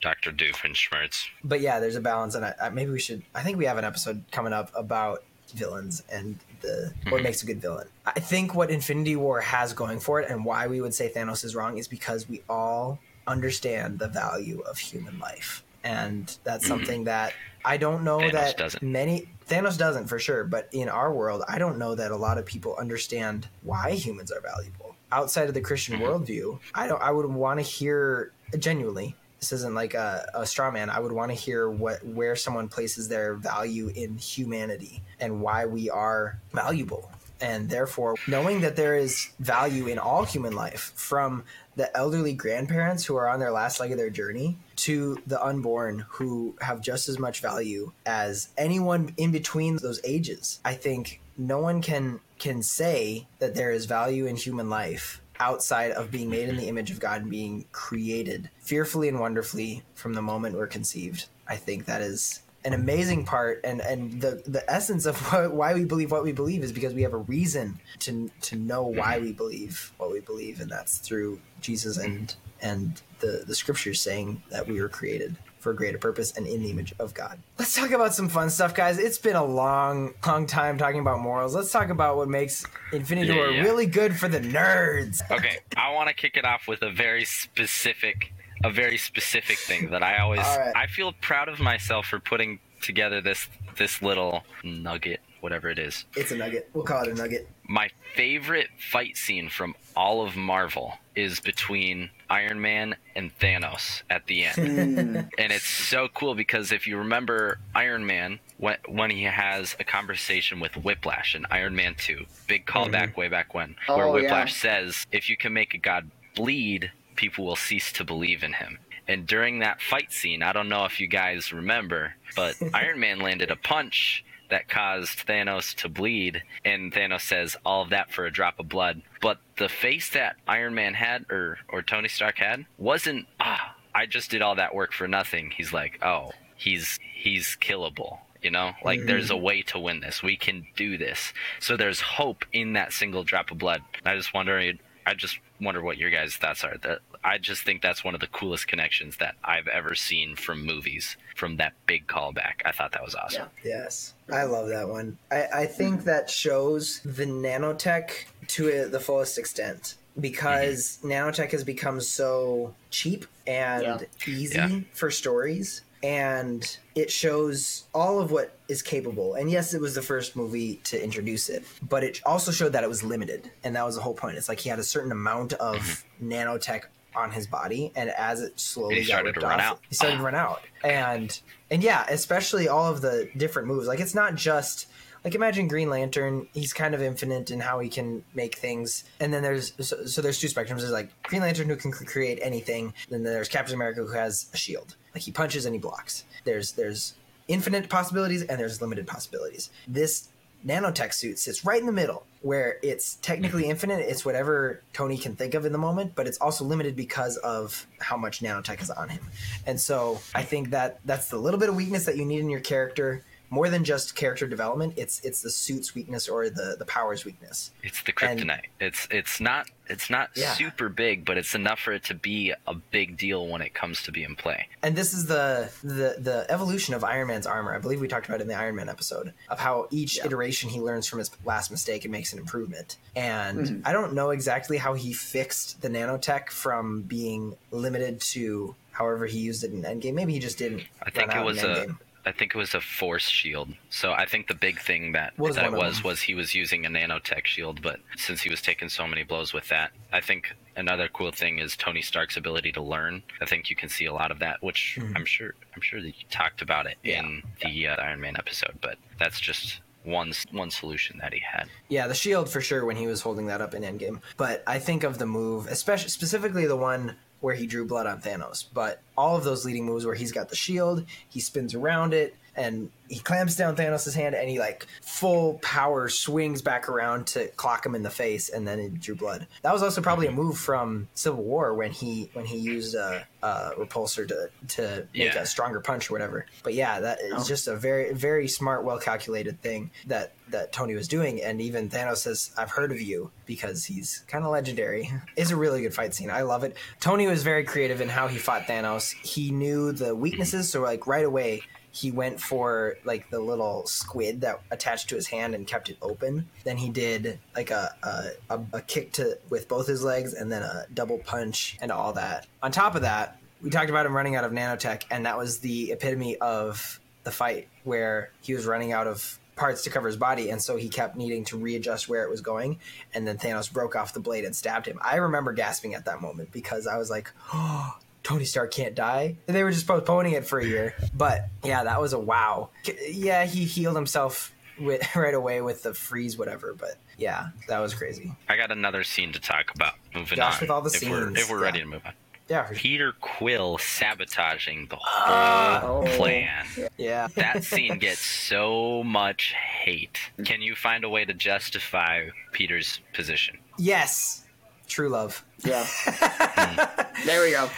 Dr. Doofenshmirtz. but yeah, there's a balance, and I, I, maybe we should. I think we have an episode coming up about villains and the what hmm. makes a good villain. I think what Infinity War has going for it, and why we would say Thanos is wrong, is because we all understand the value of human life, and that's hmm. something that I don't know Thanos that doesn't. many Thanos doesn't for sure, but in our world, I don't know that a lot of people understand why humans are valuable outside of the Christian hmm. worldview. I don't. I would want to hear genuinely. This isn't like a, a straw man. I would want to hear what where someone places their value in humanity and why we are valuable And therefore, knowing that there is value in all human life, from the elderly grandparents who are on their last leg of their journey to the unborn who have just as much value as anyone in between those ages. I think no one can can say that there is value in human life outside of being made in the image of God and being created fearfully and wonderfully from the moment we're conceived. I think that is an amazing part. And and the the essence of *laughs* what, why we believe what we believe is because we have a reason to to know why mm-hmm. we believe what we believe. And that's through Jesus and and the the scriptures saying that we were created for a greater purpose and in the image of God. Let's talk about some fun stuff, guys. It's been a long, long time talking about morals. Let's talk about what makes Infinity Yeah, War yeah. really good for the nerds. Okay, I want to kick it off with a very specific, a very specific thing that I always, right. I feel proud of myself for putting together this this little nugget, whatever it is. It's a nugget. We'll call it a nugget. My favorite fight scene from all of Marvel is between Iron Man and Thanos at the end. Hmm. and it's so cool because if you remember Iron Man when when he has a conversation with Whiplash in Iron Man 2, big callback mm-hmm. way back when, where Oh, yeah. Whiplash says, "If you can make a god bleed, people will cease to believe in him." And during that fight scene, I don't know if you guys remember, but *laughs* Iron Man landed a punch that caused Thanos to bleed, and Thanos says, "All of that for a drop of blood." But the face that Iron Man had, or or Tony Stark had, wasn't. Ah, I just did all that work for nothing. He's like, "Oh, he's he's killable." You know, like there's a way to win this. We can do this. So there's hope in that single drop of blood. I just wonder. I just wonder what your guys' thoughts are. That I just think that's one of the coolest connections that I've ever seen from movies. From that big callback, I thought that was awesome. Yes, I love that one. I, I think that shows the nanotech to a, the fullest extent because mm-hmm. nanotech has become so cheap and Yeah. easy Yeah. for stories. And it shows all of what is capable. And yes, it was the first movie to introduce it, but it also showed that it was limited. And that was the whole point. It's like he had a certain amount of mm-hmm. nanotech on his body, and as it slowly And he started to run off, out. he started to run out. And and yeah, especially all of the different moves. Like it's not just like imagine Green Lantern. He's kind of infinite in how he can make things. And then there's so, so there's two spectrums. There's like Green Lantern who can create anything. Then there's Captain America who has a shield. Like he punches and he blocks. There's there's infinite possibilities and there's limited possibilities. This nanotech suit sits right in the middle where it's technically mm-hmm. infinite it's whatever tony can think of in the moment but it's also limited because of how much nanotech is on him. And so i think that that's the little bit of weakness that you need in your character more than just character development it's it's the suit's weakness or the the power's weakness It's the And- kryptonite. it's it's not it's not Yeah. super big, but it's enough for it to be a big deal when it comes to be in play. and this is the the the evolution of Iron Man's armor. I believe we talked about it in the Iron Man episode of how each iteration he learns from his last mistake and makes an improvement. And mm-hmm. I don't know exactly how he fixed the nanotech from being limited to however he used it in Endgame. Maybe he just didn't. I think it was a Endgame. I think it was a force shield. So I think the big thing that Was that one it of was was he was using a nanotech shield, but since he was taking so many blows with that, I think another cool thing is Tony Stark's ability to learn. I think you can see a lot of that, which I'm sure I'm sure that you talked about it in the uh, Iron Man episode, but that's just one one solution that he had. Yeah, the shield for sure when he was holding that up in Endgame. But I think of the move, especially specifically the one where he drew blood on Thanos. But all of those leading moves where he's got the shield, he spins around it, and he clamps down Thanos' hand, and he like full power swings back around to clock him in the face, and then he drew blood. That was also probably a mhm. move from Civil War when he when he used a, a repulsor to to make Yeah. a stronger punch or whatever. But yeah, that is oh. just a very very smart, well calculated thing that that Tony was doing. And even Thanos says, "I've heard of you," because he's kind of legendary. *laughs* It's a really good fight scene. I love it. Tony was very creative in how he fought Thanos. He knew the weaknesses, so like right away. He went for like the little squid that attached to his hand and kept it open. Then he did like a a, a, a kick to with both his legs and then a double punch and all that. On top of that, we talked about him running out of nanotech, and that was the epitome of the fight where he was running out of parts to cover his body, and so he kept needing to readjust where it was going. And then Thanos broke off the blade and stabbed him. I remember gasping at that moment because I was like, *gasps* "Oh, Tony Stark can't die." They were just postponing it for a year, but yeah, that was a wow. Yeah, he healed himself with, *laughs* right away with the freeze, whatever. But yeah, that was crazy. I got another scene to talk about. Moving Gosh, on. with all the if we're, scenes, if we're yeah. ready to move on. Yeah. Peter Quill sabotaging the whole Oh. plan. yeah. That *laughs* scene gets so much hate. Can you find a way to justify Peter's position? yes, true love. Yeah. *laughs* there we go.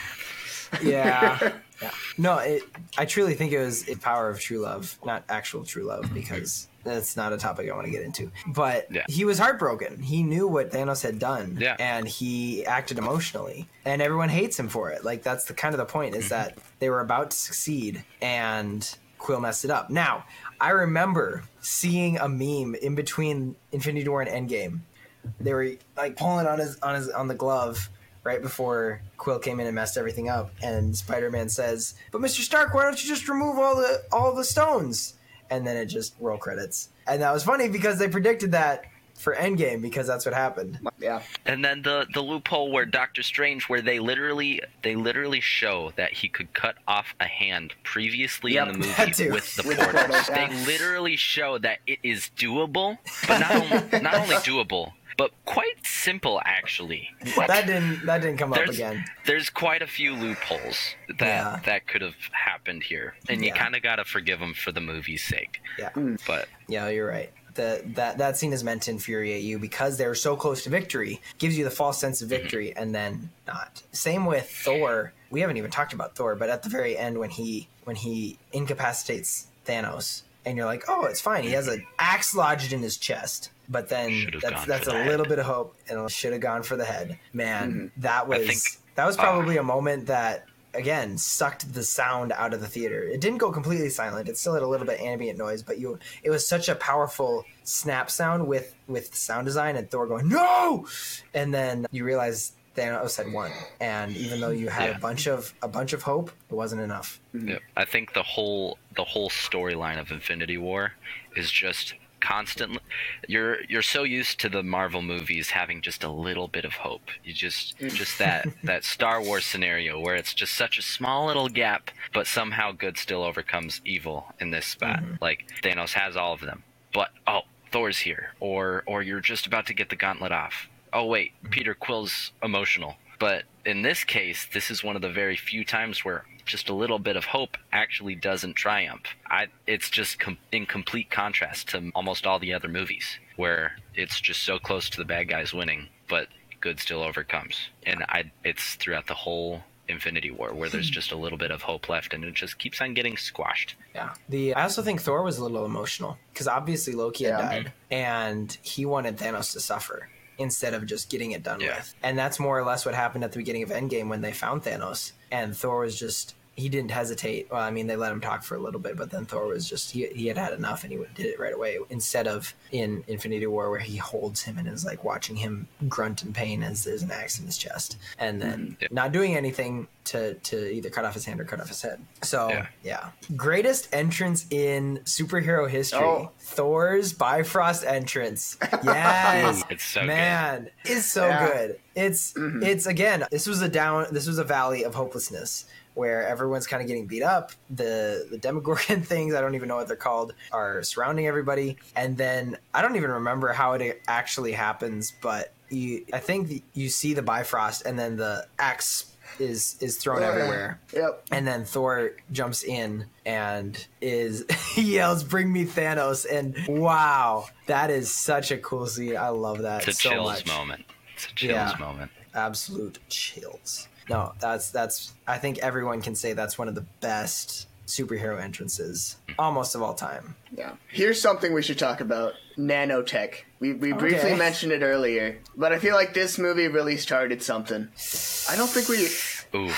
Yeah. yeah. *laughs* No, it, I truly think it was a power of true love, not actual true love, because that's not a topic I want to get into. But Yeah. he was heartbroken. He knew what Thanos had done, Yeah. and he acted emotionally, and everyone hates him for it. Like that's the kind of the point is mm-hmm. that they were about to succeed, and Quill messed it up. Now, I remember seeing a meme in between Infinity War and Endgame. They were like pulling on his on his on the glove right before Quill came in and messed everything up. And Spider-Man says, "But Mr. Stark, why don't you just remove all the all the stones?" And then it just roll credits. And that was funny because they predicted that for Endgame because that's what happened. Yeah. And then the the loophole where Doctor Strange, where they literally they literally show that he could cut off a hand previously Yep, in the movie with the With the portals. portals, yeah. They literally show that it is doable, but not only, not only *laughs* doable, but quite simple actually. That didn't that didn't come up again. there's quite a few loopholes that Yeah. that could have happened here, and you kind of got to forgive them for the movie's sake. Yeah. Hmm. But Yeah, you're right. The, that that scene is meant to infuriate you because they're so close to victory, gives you the false sense of mm-hmm. victory, and then not. Same with Thor. We haven't even talked about Thor, but at the very end when he when he incapacitates Thanos, and you're like, oh, it's fine. He has an axe lodged in his chest, but then Should've that's gone that's a the little head. bit of hope, and should have gone for the head. Man, that was think- that was ah. probably a moment that again sucked the sound out of the theater. It didn't go completely silent. It still had a little bit ambient noise, but you it was such a powerful snap sound with with sound design and Thor going no, and then you realize Thanos had won. And even though you had Yeah. a bunch of a bunch of hope, it wasn't enough. Yep. I think the whole the whole storyline of Infinity War is just constantly you're you're so used to the Marvel movies having just a little bit of hope. You just mm. just that *laughs* that Star Wars scenario where it's just such a small little gap but somehow good still overcomes evil in this spot. Mm-hmm. Like Thanos has all of them. But oh, Thor's here or or you're just about to get the gauntlet off. Oh wait, mm-hmm. Peter Quill's emotional. But in this case, this is one of the very few times where just a little bit of hope actually doesn't triumph. I, it's just com- in complete contrast to almost all the other movies, where it's just so close to the bad guys winning, but good still overcomes. And I, it's throughout the whole Infinity War where there's hmm. just a little bit of hope left, and it just keeps on getting squashed. Yeah. The I also think Thor was a little emotional because obviously Loki had Yeah. died and he wanted Thanos to suffer instead of just getting it done Yeah. with. And that's more or less what happened at the beginning of Endgame when they found Thanos and Thor was just he didn't hesitate. Well, I mean, they let him talk for a little bit, but then Thor was just he, he had had enough and he did it right away. Instead of in Infinity War where he holds him and is like watching him grunt in pain as there's an axe in his chest, and then mm-hmm. Yeah. not doing anything to to either cut off his hand or cut off his head. So Yeah. yeah. Greatest entrance in superhero history. Oh. Thor's Bifrost entrance. *laughs* Yes. It's so good. Man, it's so Yeah. good. It's mm-hmm. it's again, this was a down this was a valley of hopelessness where everyone's kind of getting beat up. The the Demogorgon *laughs* things, I don't even know what they're called, are surrounding everybody. And then I don't even remember how it actually happens, but you I think you see the Bifrost and then the axe is is thrown oh, Yeah. everywhere. Yep. And then Thor jumps in and is *laughs* he yells, "Bring me Thanos!" And wow, that is such a cool scene. I love that It's a so chills much. moment. It's a chills Yeah. moment. Absolute chills. No, that's that's. I think everyone can say that's one of the best superhero entrances, almost of all time. Yeah. Here's something we should talk about nanotech. We, we briefly mentioned it earlier, but I feel like this movie really started something. I don't think we Ooh,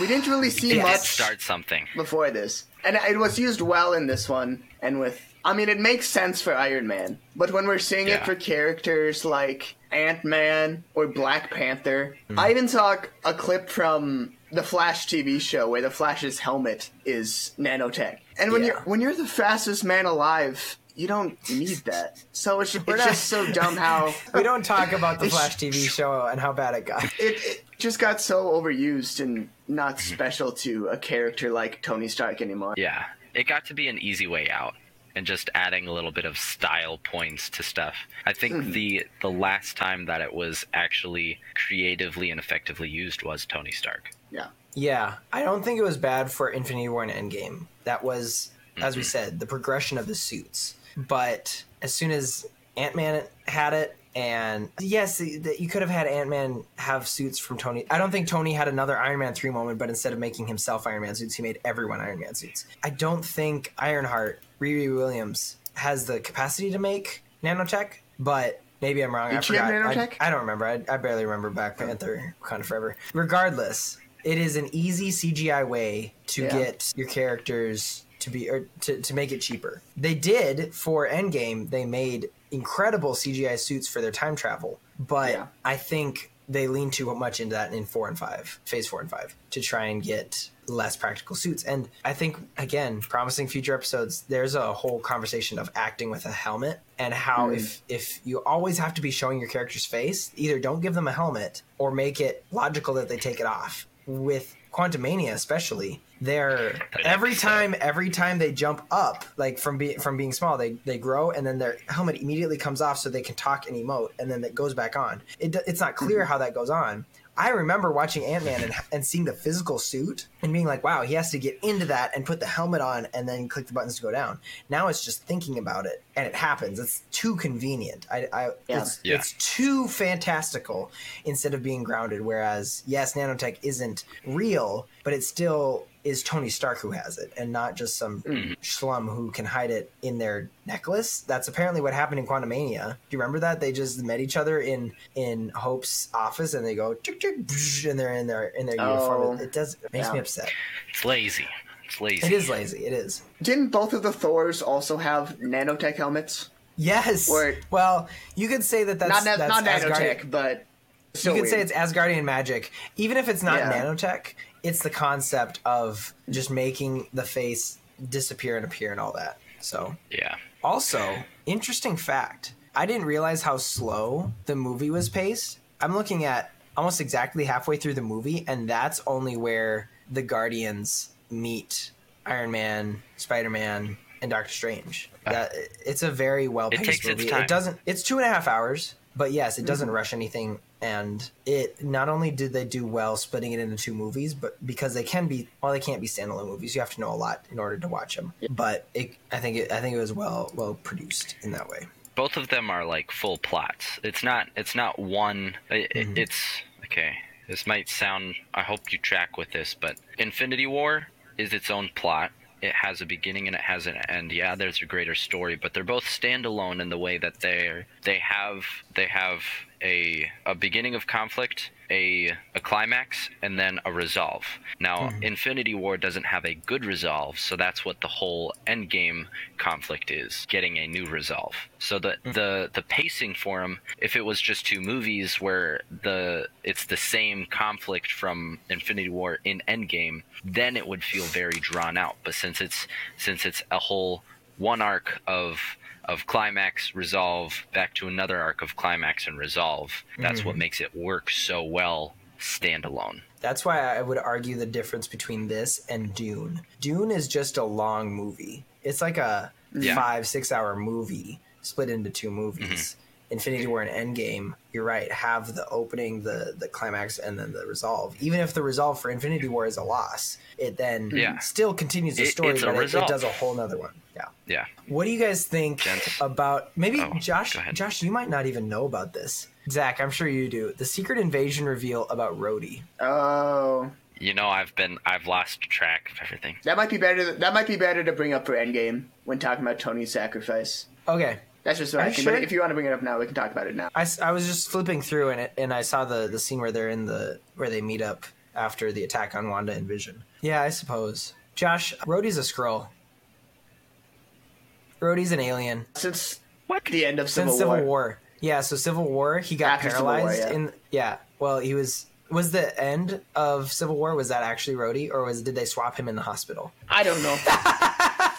we didn't really see it did much start something. before this, and it was used well in this one. And with, I mean, it makes sense for Iron Man, but when we're seeing it for characters like Ant Man or Black Panther, Hmm. I even saw a clip from the Flash TV show where the Flash's helmet is nanotech, and when Yeah. you're when you're the fastest man alive. You don't need that. So it's, *laughs* it's not- just so dumb how *laughs* We don't talk about the Flash TV show and how bad it got. it, it just got so overused and not Mm-hmm. special to a character like Tony Stark anymore. Yeah, it got to be an easy way out. And just adding a little bit of style points to stuff. I think the the last time that it was actually creatively and effectively used was Tony Stark. Yeah. Yeah, I don't think it was bad for Infinity War and Endgame. That was, as we Mm-hmm. said, the progression of the suits. But as soon as Ant Man had it, and yes, that you could have had Ant Man have suits from Tony. I don't think Tony had another Iron Man three moment, but instead of making himself Iron Man suits, he made everyone Iron Man suits. I don't think Ironheart, Riri Williams, has the capacity to make nanotech, but. Maybe I'm wrong. I Did she forgot. I- nanotech? I, don't remember. I, I barely remember Black Panther kind of Forever. Regardless, it is an easy CGI way to Yeah. get your characters to be or to, to make it cheaper. They did for Endgame. They made incredible CGI suits for their time travel, but Yeah. I think they lean too much into that in four and five, phase four and five, to try and get less practical suits. And I think again, promising future episodes, there's a whole conversation of acting with a helmet and how hmm. if if you always have to be showing your character's face, either don't give them a helmet or make it logical that they take it off. With Quantumania especially, they're every time every time they jump up, like from being from being small, they they grow and then their helmet immediately comes off so they can talk and emote, and then it goes back on. It, it's not clear mm-hmm. how that goes on. I remember watching Ant Man and, and seeing the physical suit and being like, wow, he has to get into that and put the helmet on and then click the buttons to go down. Now it's just thinking about it and it happens. It's too convenient. I, I Yeah. it's, Yeah. it's too fantastical instead of being grounded. Whereas, yes, nanotech isn't real, but it's still is Tony Stark who has it and not just some hmm. schlum who can hide it in their necklace. That's apparently what happened in Quantumania. Do you remember that? They just met each other in in Hope's office and they go tick, tick, bzz, and they're in their in their uniform. Oh, It, it does it makes yeah. me upset. It's lazy. It's lazy. It is lazy. It is. Didn't both of the Thors also have nanotech helmets? Yes. Word. Well, you could say that that's not na- that's not Asgardian- nanotech, but still you could say it's Asgardian magic. Even if it's not Yeah. nanotech, it's the concept of just making the face disappear and appear and all that. So, Yeah. also, interesting fact. I didn't realize how slow the movie was paced. I'm looking at almost exactly halfway through the movie, and that's only where the Guardians meet Iron Man, Spider Man, and Doctor Strange. That it's a very well paced its movie. It doesn't. It's two and a half hours, but yes, it doesn't Mm-hmm. rush anything. And it not only did they do well splitting it into two movies, but because they can be well, they can't be standalone movies. You have to know a lot in order to watch them. But it, I think it, I think it was well well produced in that way. both of them are like full plots. It's not. It's not one. It, Mm-hmm. It's okay. This might sound. I hope you track with this, but Infinity War is its own plot. It has a beginning and it has an end. Yeah, there's a greater story, but they're both standalone in the way that they're they have they have a a beginning of conflict, a a climax, and then a resolve. Now, hmm. Infinity War doesn't have a good resolve, so that's what the whole Endgame conflict is, getting a new resolve. So the hmm. the the pacing for them, if it was just two movies where the it's the same conflict from Infinity War in Endgame, then it would feel very drawn out. But since it's since it's a whole one arc of of climax resolve back to another arc of climax and resolve that's what mm-hmm. makes it work so well standalone That's why I would argue the difference between this and Dune. Dune is just a long movie. It's like a Yeah. five, six hour movie split into two movies. Mm-hmm. Infinity War and Endgame, you're right, have the opening, the the climax, and then the resolve. Even if the resolve for Infinity War is a loss, it then Yeah. still continues the story, it's a but it, it does a whole nother one. Yeah. yeah What do you guys think Gents. about maybe Oh, Josh? Josh, you might not even know about this. Zach, I'm sure you do. The Secret Invasion reveal about Rhodey. Oh, you know i've been i've lost track of everything that might be better. That might be better to bring up for Endgame when talking about Tony's sacrifice. Okay, That's just what Are I you think. sure? But if you want to bring it up now, we can talk about it now. I, I was just flipping through and it, and I saw the the scene where they're in the where they meet up after the attack on Wanda and Vision. Yeah, I suppose. Josh, Rhodey's a Skrull. Rhodey's an alien. Since what? The end of Since Civil, Civil War. War. Yeah, so Civil War, he got After Civil War, paralyzed yeah. in yeah. Well, he was was the end of Civil War was that actually Rhodey or was did they swap him in the hospital? I don't know. *laughs*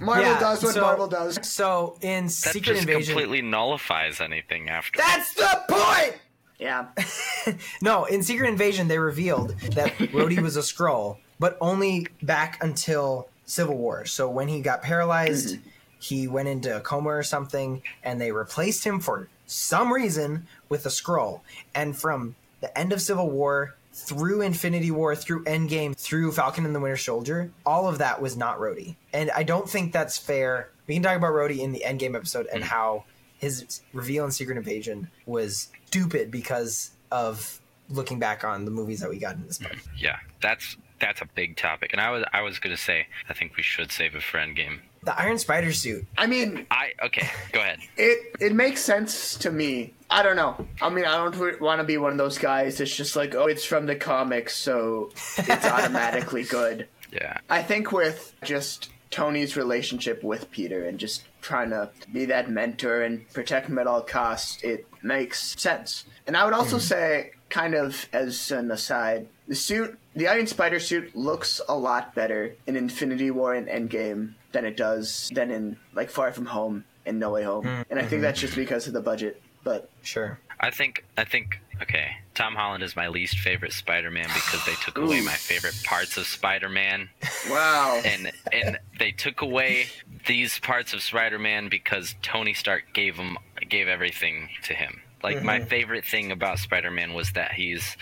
Marvel yeah, does what so- Marvel does. So in that Secret just Invasion completely nullifies anything after That's the point. Yeah. *laughs* No, in Secret Invasion, they revealed that Rhodey was a Skrull, but only back until Civil War. So when he got paralyzed, Mm-hmm. he went into a coma or something, and they replaced him for some reason with a Skrull. And from the end of Civil War through Infinity War, through Endgame, through Falcon and the Winter Soldier, all of that was not Rhodey. And I don't think that's fair. We can talk about Rhodey in the Endgame episode and mm. how his reveal in Secret Invasion was stupid because of looking back on the movies that we got in this part. Mm, yeah, that's that's a big topic, and I was I was gonna say I think we should save it for Endgame. The Iron Spider suit. I mean, I okay, go ahead. it it makes sense to me. I don't know. I mean, I don't want to be one of those guys that's just like, oh, it's from the comics, so it's automatically good. *laughs* Yeah, I think with just Tony's relationship with Peter and just trying to be that mentor and protect him at all costs, it makes sense. And I would also mm. say, kind of as an aside, the suit, the Iron Spider suit, looks a lot better in Infinity War and Endgame than it does than in like Far From Home and No Way Home. Mm. And I think mm-hmm. that's just because of the budget. But Sure. I think I think okay. Tom Holland is my least favorite Spider-Man because they took away my favorite parts of Spider-Man, wow, *laughs* and and they took away these parts of Spider-Man because Tony Stark gave him gave everything to him. Like my mm-hmm. favorite thing about Spider-Man was that he's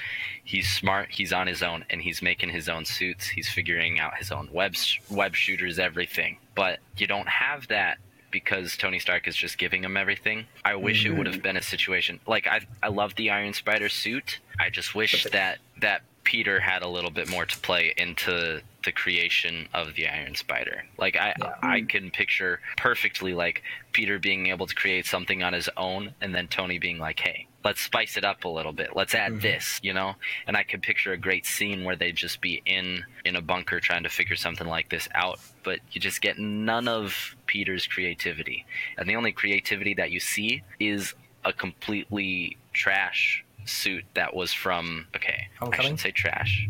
he's smart, he's on his own, and he's making his own suits. He's figuring out his own web web shooters, everything. But you don't have that because Tony Stark is just giving him everything. I wish it would mm-hmm. have been a situation like I I love the Iron Spider suit. I just wish that that Peter had a little bit more to play into the creation of the Iron Spider. Like I I hmm. can picture perfectly like Peter being able to create something on his own and then Tony being like, "Hey, let's spice it up a little bit. Let's add mm-hmm. this," you know? And I could picture a great scene where they'd just be in in a bunker trying to figure something like this out, but you just get none of Peter's creativity. And the only creativity that you see is a completely trash suit that was from okay, I Homecoming? shouldn't say trash.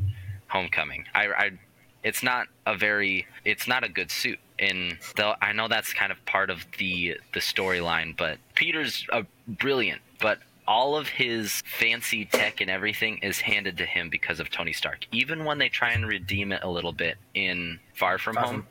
Homecoming. I, I it's not a very it's not a good suit. And though I know that's kind of part of the the storyline but Peter's uh, brilliant but all of his fancy tech and everything is handed to him because of Tony Stark even when they try and redeem it a little bit in Far From Home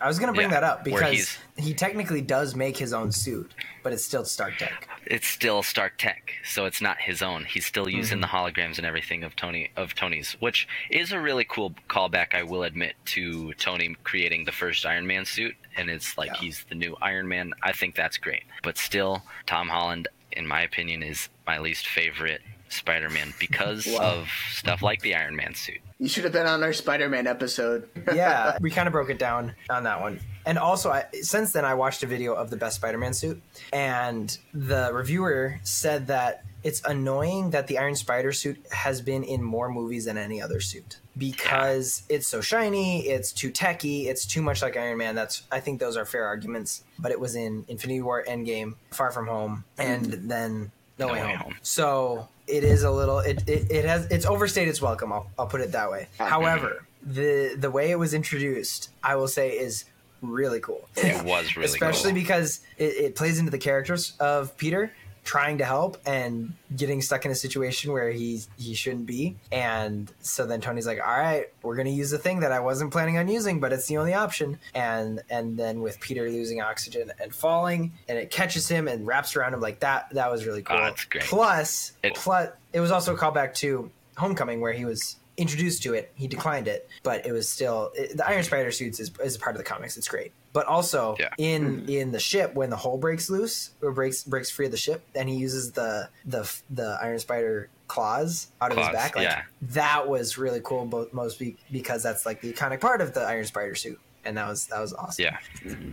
I was gonna bring Yeah, that up because he technically does make his own suit, but it's still Stark Tech. it's still Stark Tech, so it's not his own. He's still using Mm-hmm. the holograms and everything of Tony of Tony's, which is a really cool callback, I will admit, to Tony creating the first Iron Man suit, and it's like Yeah. he's the new Iron Man. I think that's great, but still, Tom Holland, in my opinion, is my least favorite Spider-Man *laughs* because Wow. of stuff like the Iron Man suit. you should have been on our Spider-Man episode. *laughs* yeah, we kind of broke it down on that one. And also, I, since then, I watched a video of the best Spider-Man suit, and the reviewer said that it's annoying that the Iron Spider suit has been in more movies than any other suit because it's so shiny, it's too techy, it's too much like Iron Man. That's I think those are fair arguments. But it was in Infinity War, Endgame, Far From Home, and mm. then No, Way, Home. So it is a little it, it, it has it's overstayed its welcome. I'll, I'll put it that way. However, the the way it was introduced, I will say, is really cool. It was really *laughs* especially cool. because it, it plays into the characters of Peter trying to help and getting stuck in a situation where he he shouldn't be. And so then Tony's like all right we're going to use the thing that I wasn't planning on using but it's the only option. And and then with Peter losing oxygen and falling and it catches him and wraps around him like that that was really cool. Oh, that's great. plus It- plus it was also a callback to Homecoming where he was introduced to it he declined it but it was still it, the Iron Spider suits is, is part of the comics. It's great. But also Yeah. in in the ship when the hole breaks loose or breaks breaks free of the ship and he uses the the the iron spider claws out of Claws, his back like yeah. that was really cool both most be, because that's like the iconic part of the iron spider suit and that was that was awesome. Yeah,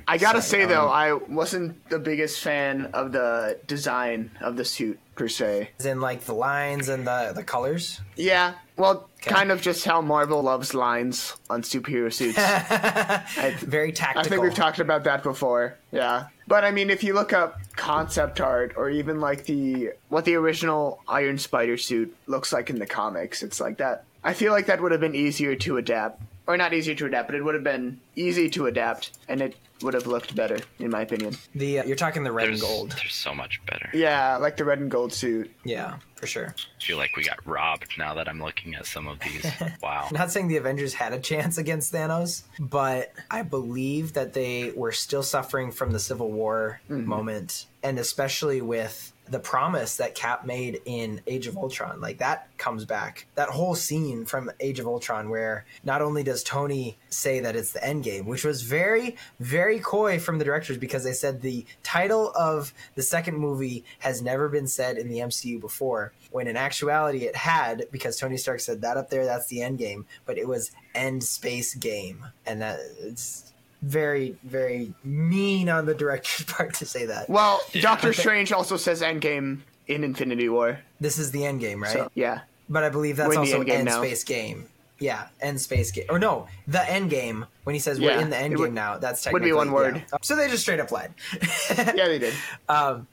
I gotta So, say um, though, I wasn't the biggest fan of the design of the suit per se. As in like the lines and the the colors? Yeah, well, Okay. kind of just how Marvel loves lines on superhero suits. *laughs* I, very tactical I think we've talked about that before. Yeah. But I mean, if you look up concept art or even like the what the original Iron Spider suit looks like in the comics, it's like that. I feel like that would have been easier to adapt or not easier to adapt, but it would have been easy to adapt, and it would have looked better, in my opinion. The uh, you're talking the red There's, and gold. there's so much better. Yeah, like the red and gold suit. Yeah, for sure. I feel like we got robbed now that I'm looking at some of these. *laughs* Wow. Not saying the Avengers had a chance against Thanos, but I believe that they were still suffering from the Civil War moment, and especially with the promise that Cap made in Age of Ultron. Like that comes back. That whole scene from Age of Ultron, where not only does Tony say that it's the end game, which was very, very coy from the directors because they said the title of the second movie has never been said in the MCU before, when in actuality it had, because Tony Stark said that up there, that's the end game, but it was End Space Game. And that it's very, very mean on the director's *laughs* part to say that. Well, Doctor Strange also says Endgame in Infinity War. This is the end game, right? So yeah, But I believe that's We're in the also end end now. space game. Yeah, end space game. Or no, the end game. When he says Yeah, we're in the end game would- now, that's technically. would technically be one word. yeah. So they just straight up lied. *laughs* yeah, they did. Um,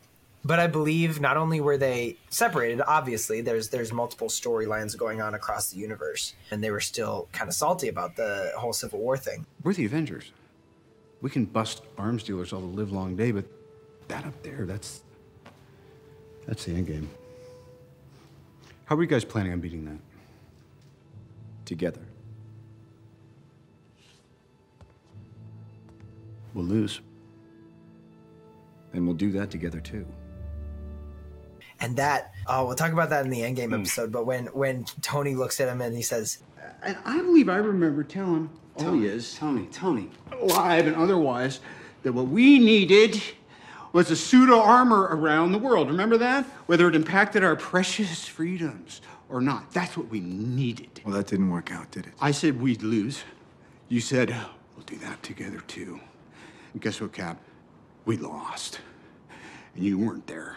but I believe not only were they separated, obviously there's there's multiple storylines going on across the universe, and they were still kind of salty about the whole Civil War thing. We're the Avengers. We can bust arms dealers all the live long day, but that up there, that's that's the end game. How are you guys planning on beating that? Together. We'll lose. And we'll do that together too. And that, oh, we'll talk about that in the Endgame Hmm. episode. But when when Tony looks at him and he says, And I believe I remember telling Oh, Tony is Tony, Tony, live and otherwise, that what we needed was a pseudo armor around the world. Remember that? Whether it impacted our precious freedoms or not. That's what we needed. Well, that didn't work out, did it? I said we'd lose. You said we'll do that together too. And guess what, Cap? We lost. And you weren't there.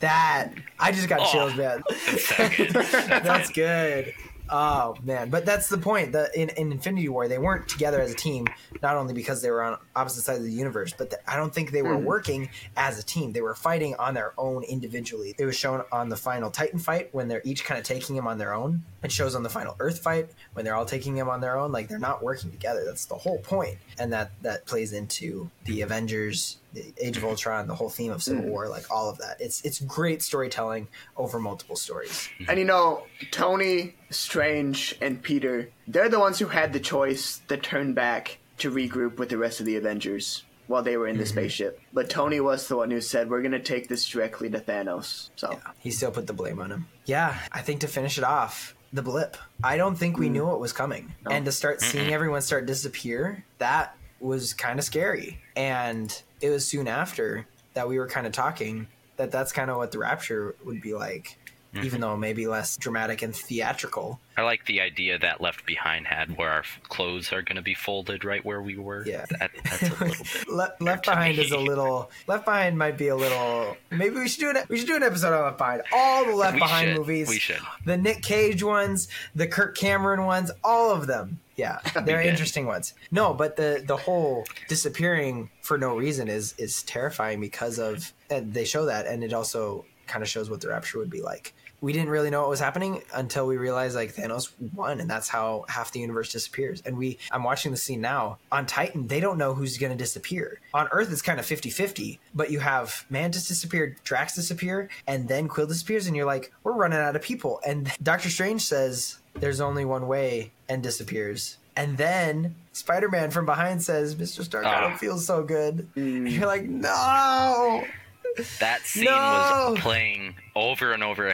"That," I just got Oh. chills, man. Oh. *laughs* That's so good. That's *laughs* That's good. Oh man, but that's the point. The in, in Infinity War, they weren't together as a team, not only because they were on opposite sides of the universe, but the, I don't think they were hmm. working as a team. They were fighting on their own individually. It was shown on the final Titan fight when they're each kind of taking him on their own. It shows on the final Earth fight when they're all taking him on their own. Like they're not working together. That's the whole point, and that that plays into the Avengers, the Age of Ultron, the whole theme of Civil mm. War, like all of that. It's it's great storytelling over multiple stories. Mm-hmm. And you know, Tony, Strange, and Peter, they're the ones who had the choice to turn back to regroup with the rest of the Avengers while they were in the mm-hmm. spaceship. But Tony was the one who said, we're going to take this directly to Thanos. So, He still put the blame on him. Yeah, I think to finish it off, the blip. I don't think we mm. knew what was coming. And to start seeing everyone start disappear, that was kind of scary. And it was soon after that we were kind of talking that that's kind of what the rapture would be like, Mm-hmm. even though maybe less dramatic and theatrical. I like the idea that Left Behind had, where our clothes are going to be folded right where we were. Yeah. that, that's a little bit. *laughs* Le- Left Behind is a little. Left Behind might be a little. Maybe we should do an. We should do an episode on Left Behind. All the Left We Behind should. movies. We should. The Nick Cage ones, the Kirk Cameron ones, all of them. Yeah, *laughs* they're interesting ones. No, but the the whole disappearing for no reason is is terrifying because of and they show that, and it also kind of shows what the rapture would be like. We didn't really know what was happening until we realized like Thanos won, and that's how half the universe disappears. And we, I'm watching the scene now on Titan. They don't know who's going to disappear. On Earth, it's kind of 50-50, but you have Mantis disappeared, Drax disappear, and then Quill disappears, and you're like, we're running out of people. And *laughs* Doctor Strange says, "There's only one way," and disappears. And then Spider-Man from behind says, "Mr. Stark, I Ah. don't feel so good." And you're like, "No." That scene No! was playing over and over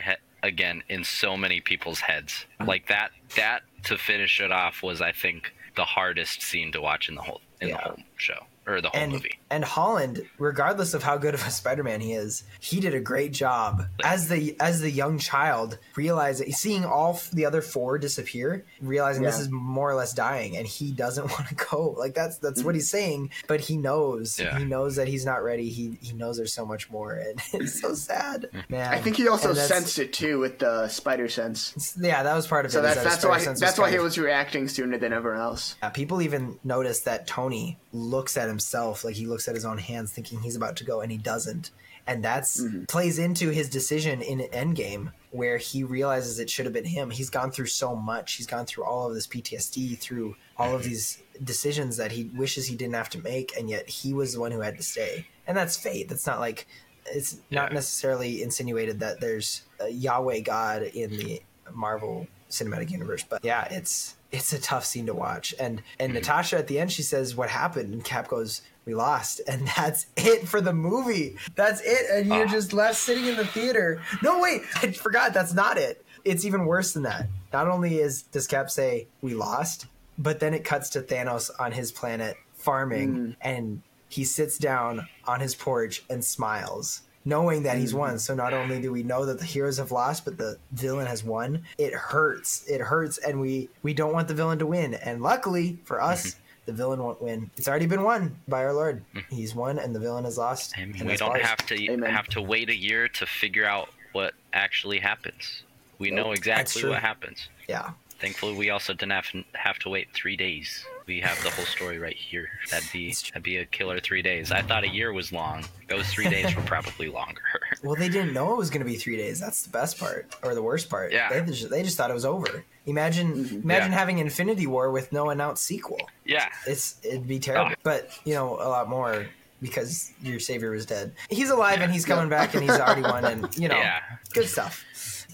again in so many people's heads. Uh-huh. Like that. That to finish it off was, I think, the hardest scene to watch in the whole in Yeah. the whole show or the whole and movie. and Holland, regardless of how good of a Spider-Man he is, he did a great job as the as the young child, realizing seeing all the other four disappear, realizing this is more or less dying, and he doesn't *laughs* want to go. Like that's that's what he's saying, but he knows Yeah. he knows that he's not ready. He he knows there's so much more, and *laughs* it's so sad, man. I think he also sensed it too with the spider sense. Yeah, that was part of it. So that's that that's why that's why he was reacting sooner than everyone else. uh, people even noticed that Tony looks at himself like he looks at his own hands thinking he's about to go and he doesn't. And that's mm-hmm. plays into his decision in endgame where he realizes it should have been him. He's gone through so much. He's gone through all of this ptsd through all of mm-hmm. these decisions that he wishes he didn't have to make and yet he was the one who had to stay. And that's fate. That's not like it's not necessarily insinuated that there's a yahweh god in the marvel cinematic universe but yeah it's it's a tough scene to watch. And and mm-hmm. natasha at the end she says what happened? And cap goes we lost. And *laughs* that's it for the movie. That's it. And you're ah. just left sitting in the theater. No wait i forgot. That's not it. It's even worse than that. Not only is does cap say we lost but then it cuts to thanos on his planet farming mm. and he sits down on his porch and smiles knowing that he's won. Mm-hmm. So not only do we know that the heroes have lost but the villain has won. It hurts. It hurts and we we don't want the villain to win. And luckily for us mm-hmm. the villain won't win. It's already been won by our lord. Mm. He's won and the villain has lost. I mean, and we don't ours. have to have to wait a year to figure out what actually happens. We know exactly what happens. yeah Thankfully, we also didn't have have to wait three days. We have the whole story right here. That'd be that'd be a killer three days. I thought a year was long. Those three days were probably longer. *laughs* well they didn't know it was going to be three days that's the best part or the worst part Yeah. they just, they just thought it was over imagine imagine Yeah. having infinity war with no announced sequel yeah, it's it'd be terrible. Oh. But you know, a lot more because your savior was dead. He's alive and he's coming back and he's already won and you *laughs* know, Yeah. good stuff.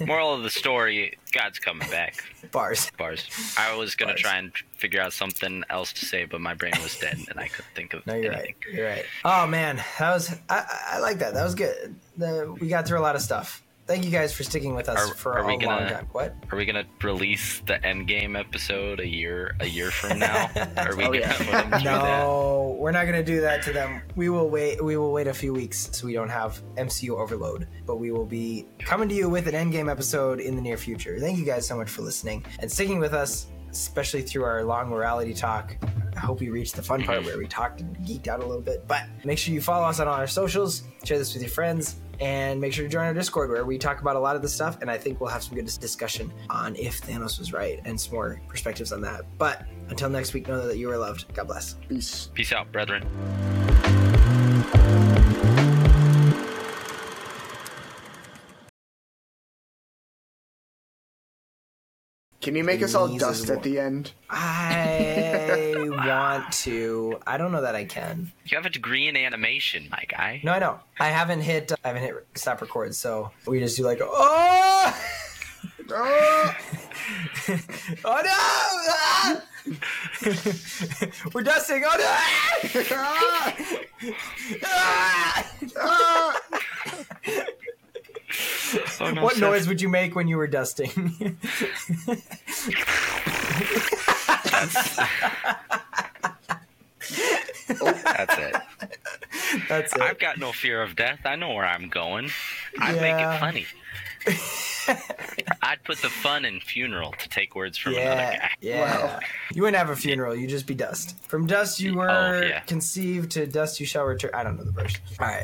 *laughs* Moral of the story: God's coming back. Bars. Bars. I was gonna Bars. try and figure out something else to say, but my brain was dead and I couldn't think of No, you're anything. right. You're right. Oh man, that was I, I- like that. That was good. The, we got through a lot of stuff. Thank you guys for sticking with us Are- for are a we long gonna- time. What? Are we gonna release the Endgame episode a year a year from *laughs* now? Are we Oh, gonna yeah. put them through that? No, we're not gonna do that to them. We will wait. We will wait a few weeks so we don't have MCU overload. But we will be coming to you with an Endgame episode in the near future. Thank you guys so much for listening and sticking with us, especially through our long morality talk. I hope you reached the fun part where we talked and geeked out a little bit. But make sure you follow us on all our socials, share this with your friends, and make sure to join our Discord where we talk about a lot of this stuff. And I think we'll have some good discussion on if Thanos was right and some more perspectives on that. But until next week, know that you are loved. God bless. Peace. Peace out, brethren. Can you make us all dust at the end? I *laughs* want to. I don't know that I can. You have a degree in animation, my guy. No, I know. I haven't hit. I haven't hit stop record. So we just do like oh. *laughs* Oh! *laughs* oh no! Ah! We're dusting. Oh no! Ah! Ah! *laughs* Oh, no, what Seth. noise would you make when you were dusting? That's it. That's it. I've got no fear of death. I know where I'm going. I make it funny. *laughs* I'd put the fun in funeral to take words from another guy. yeah. You wouldn't have a funeral. you'd just be dust. From dust you oh, were Oh, yeah. conceived to dust you shall return. I don't know the verse. All right.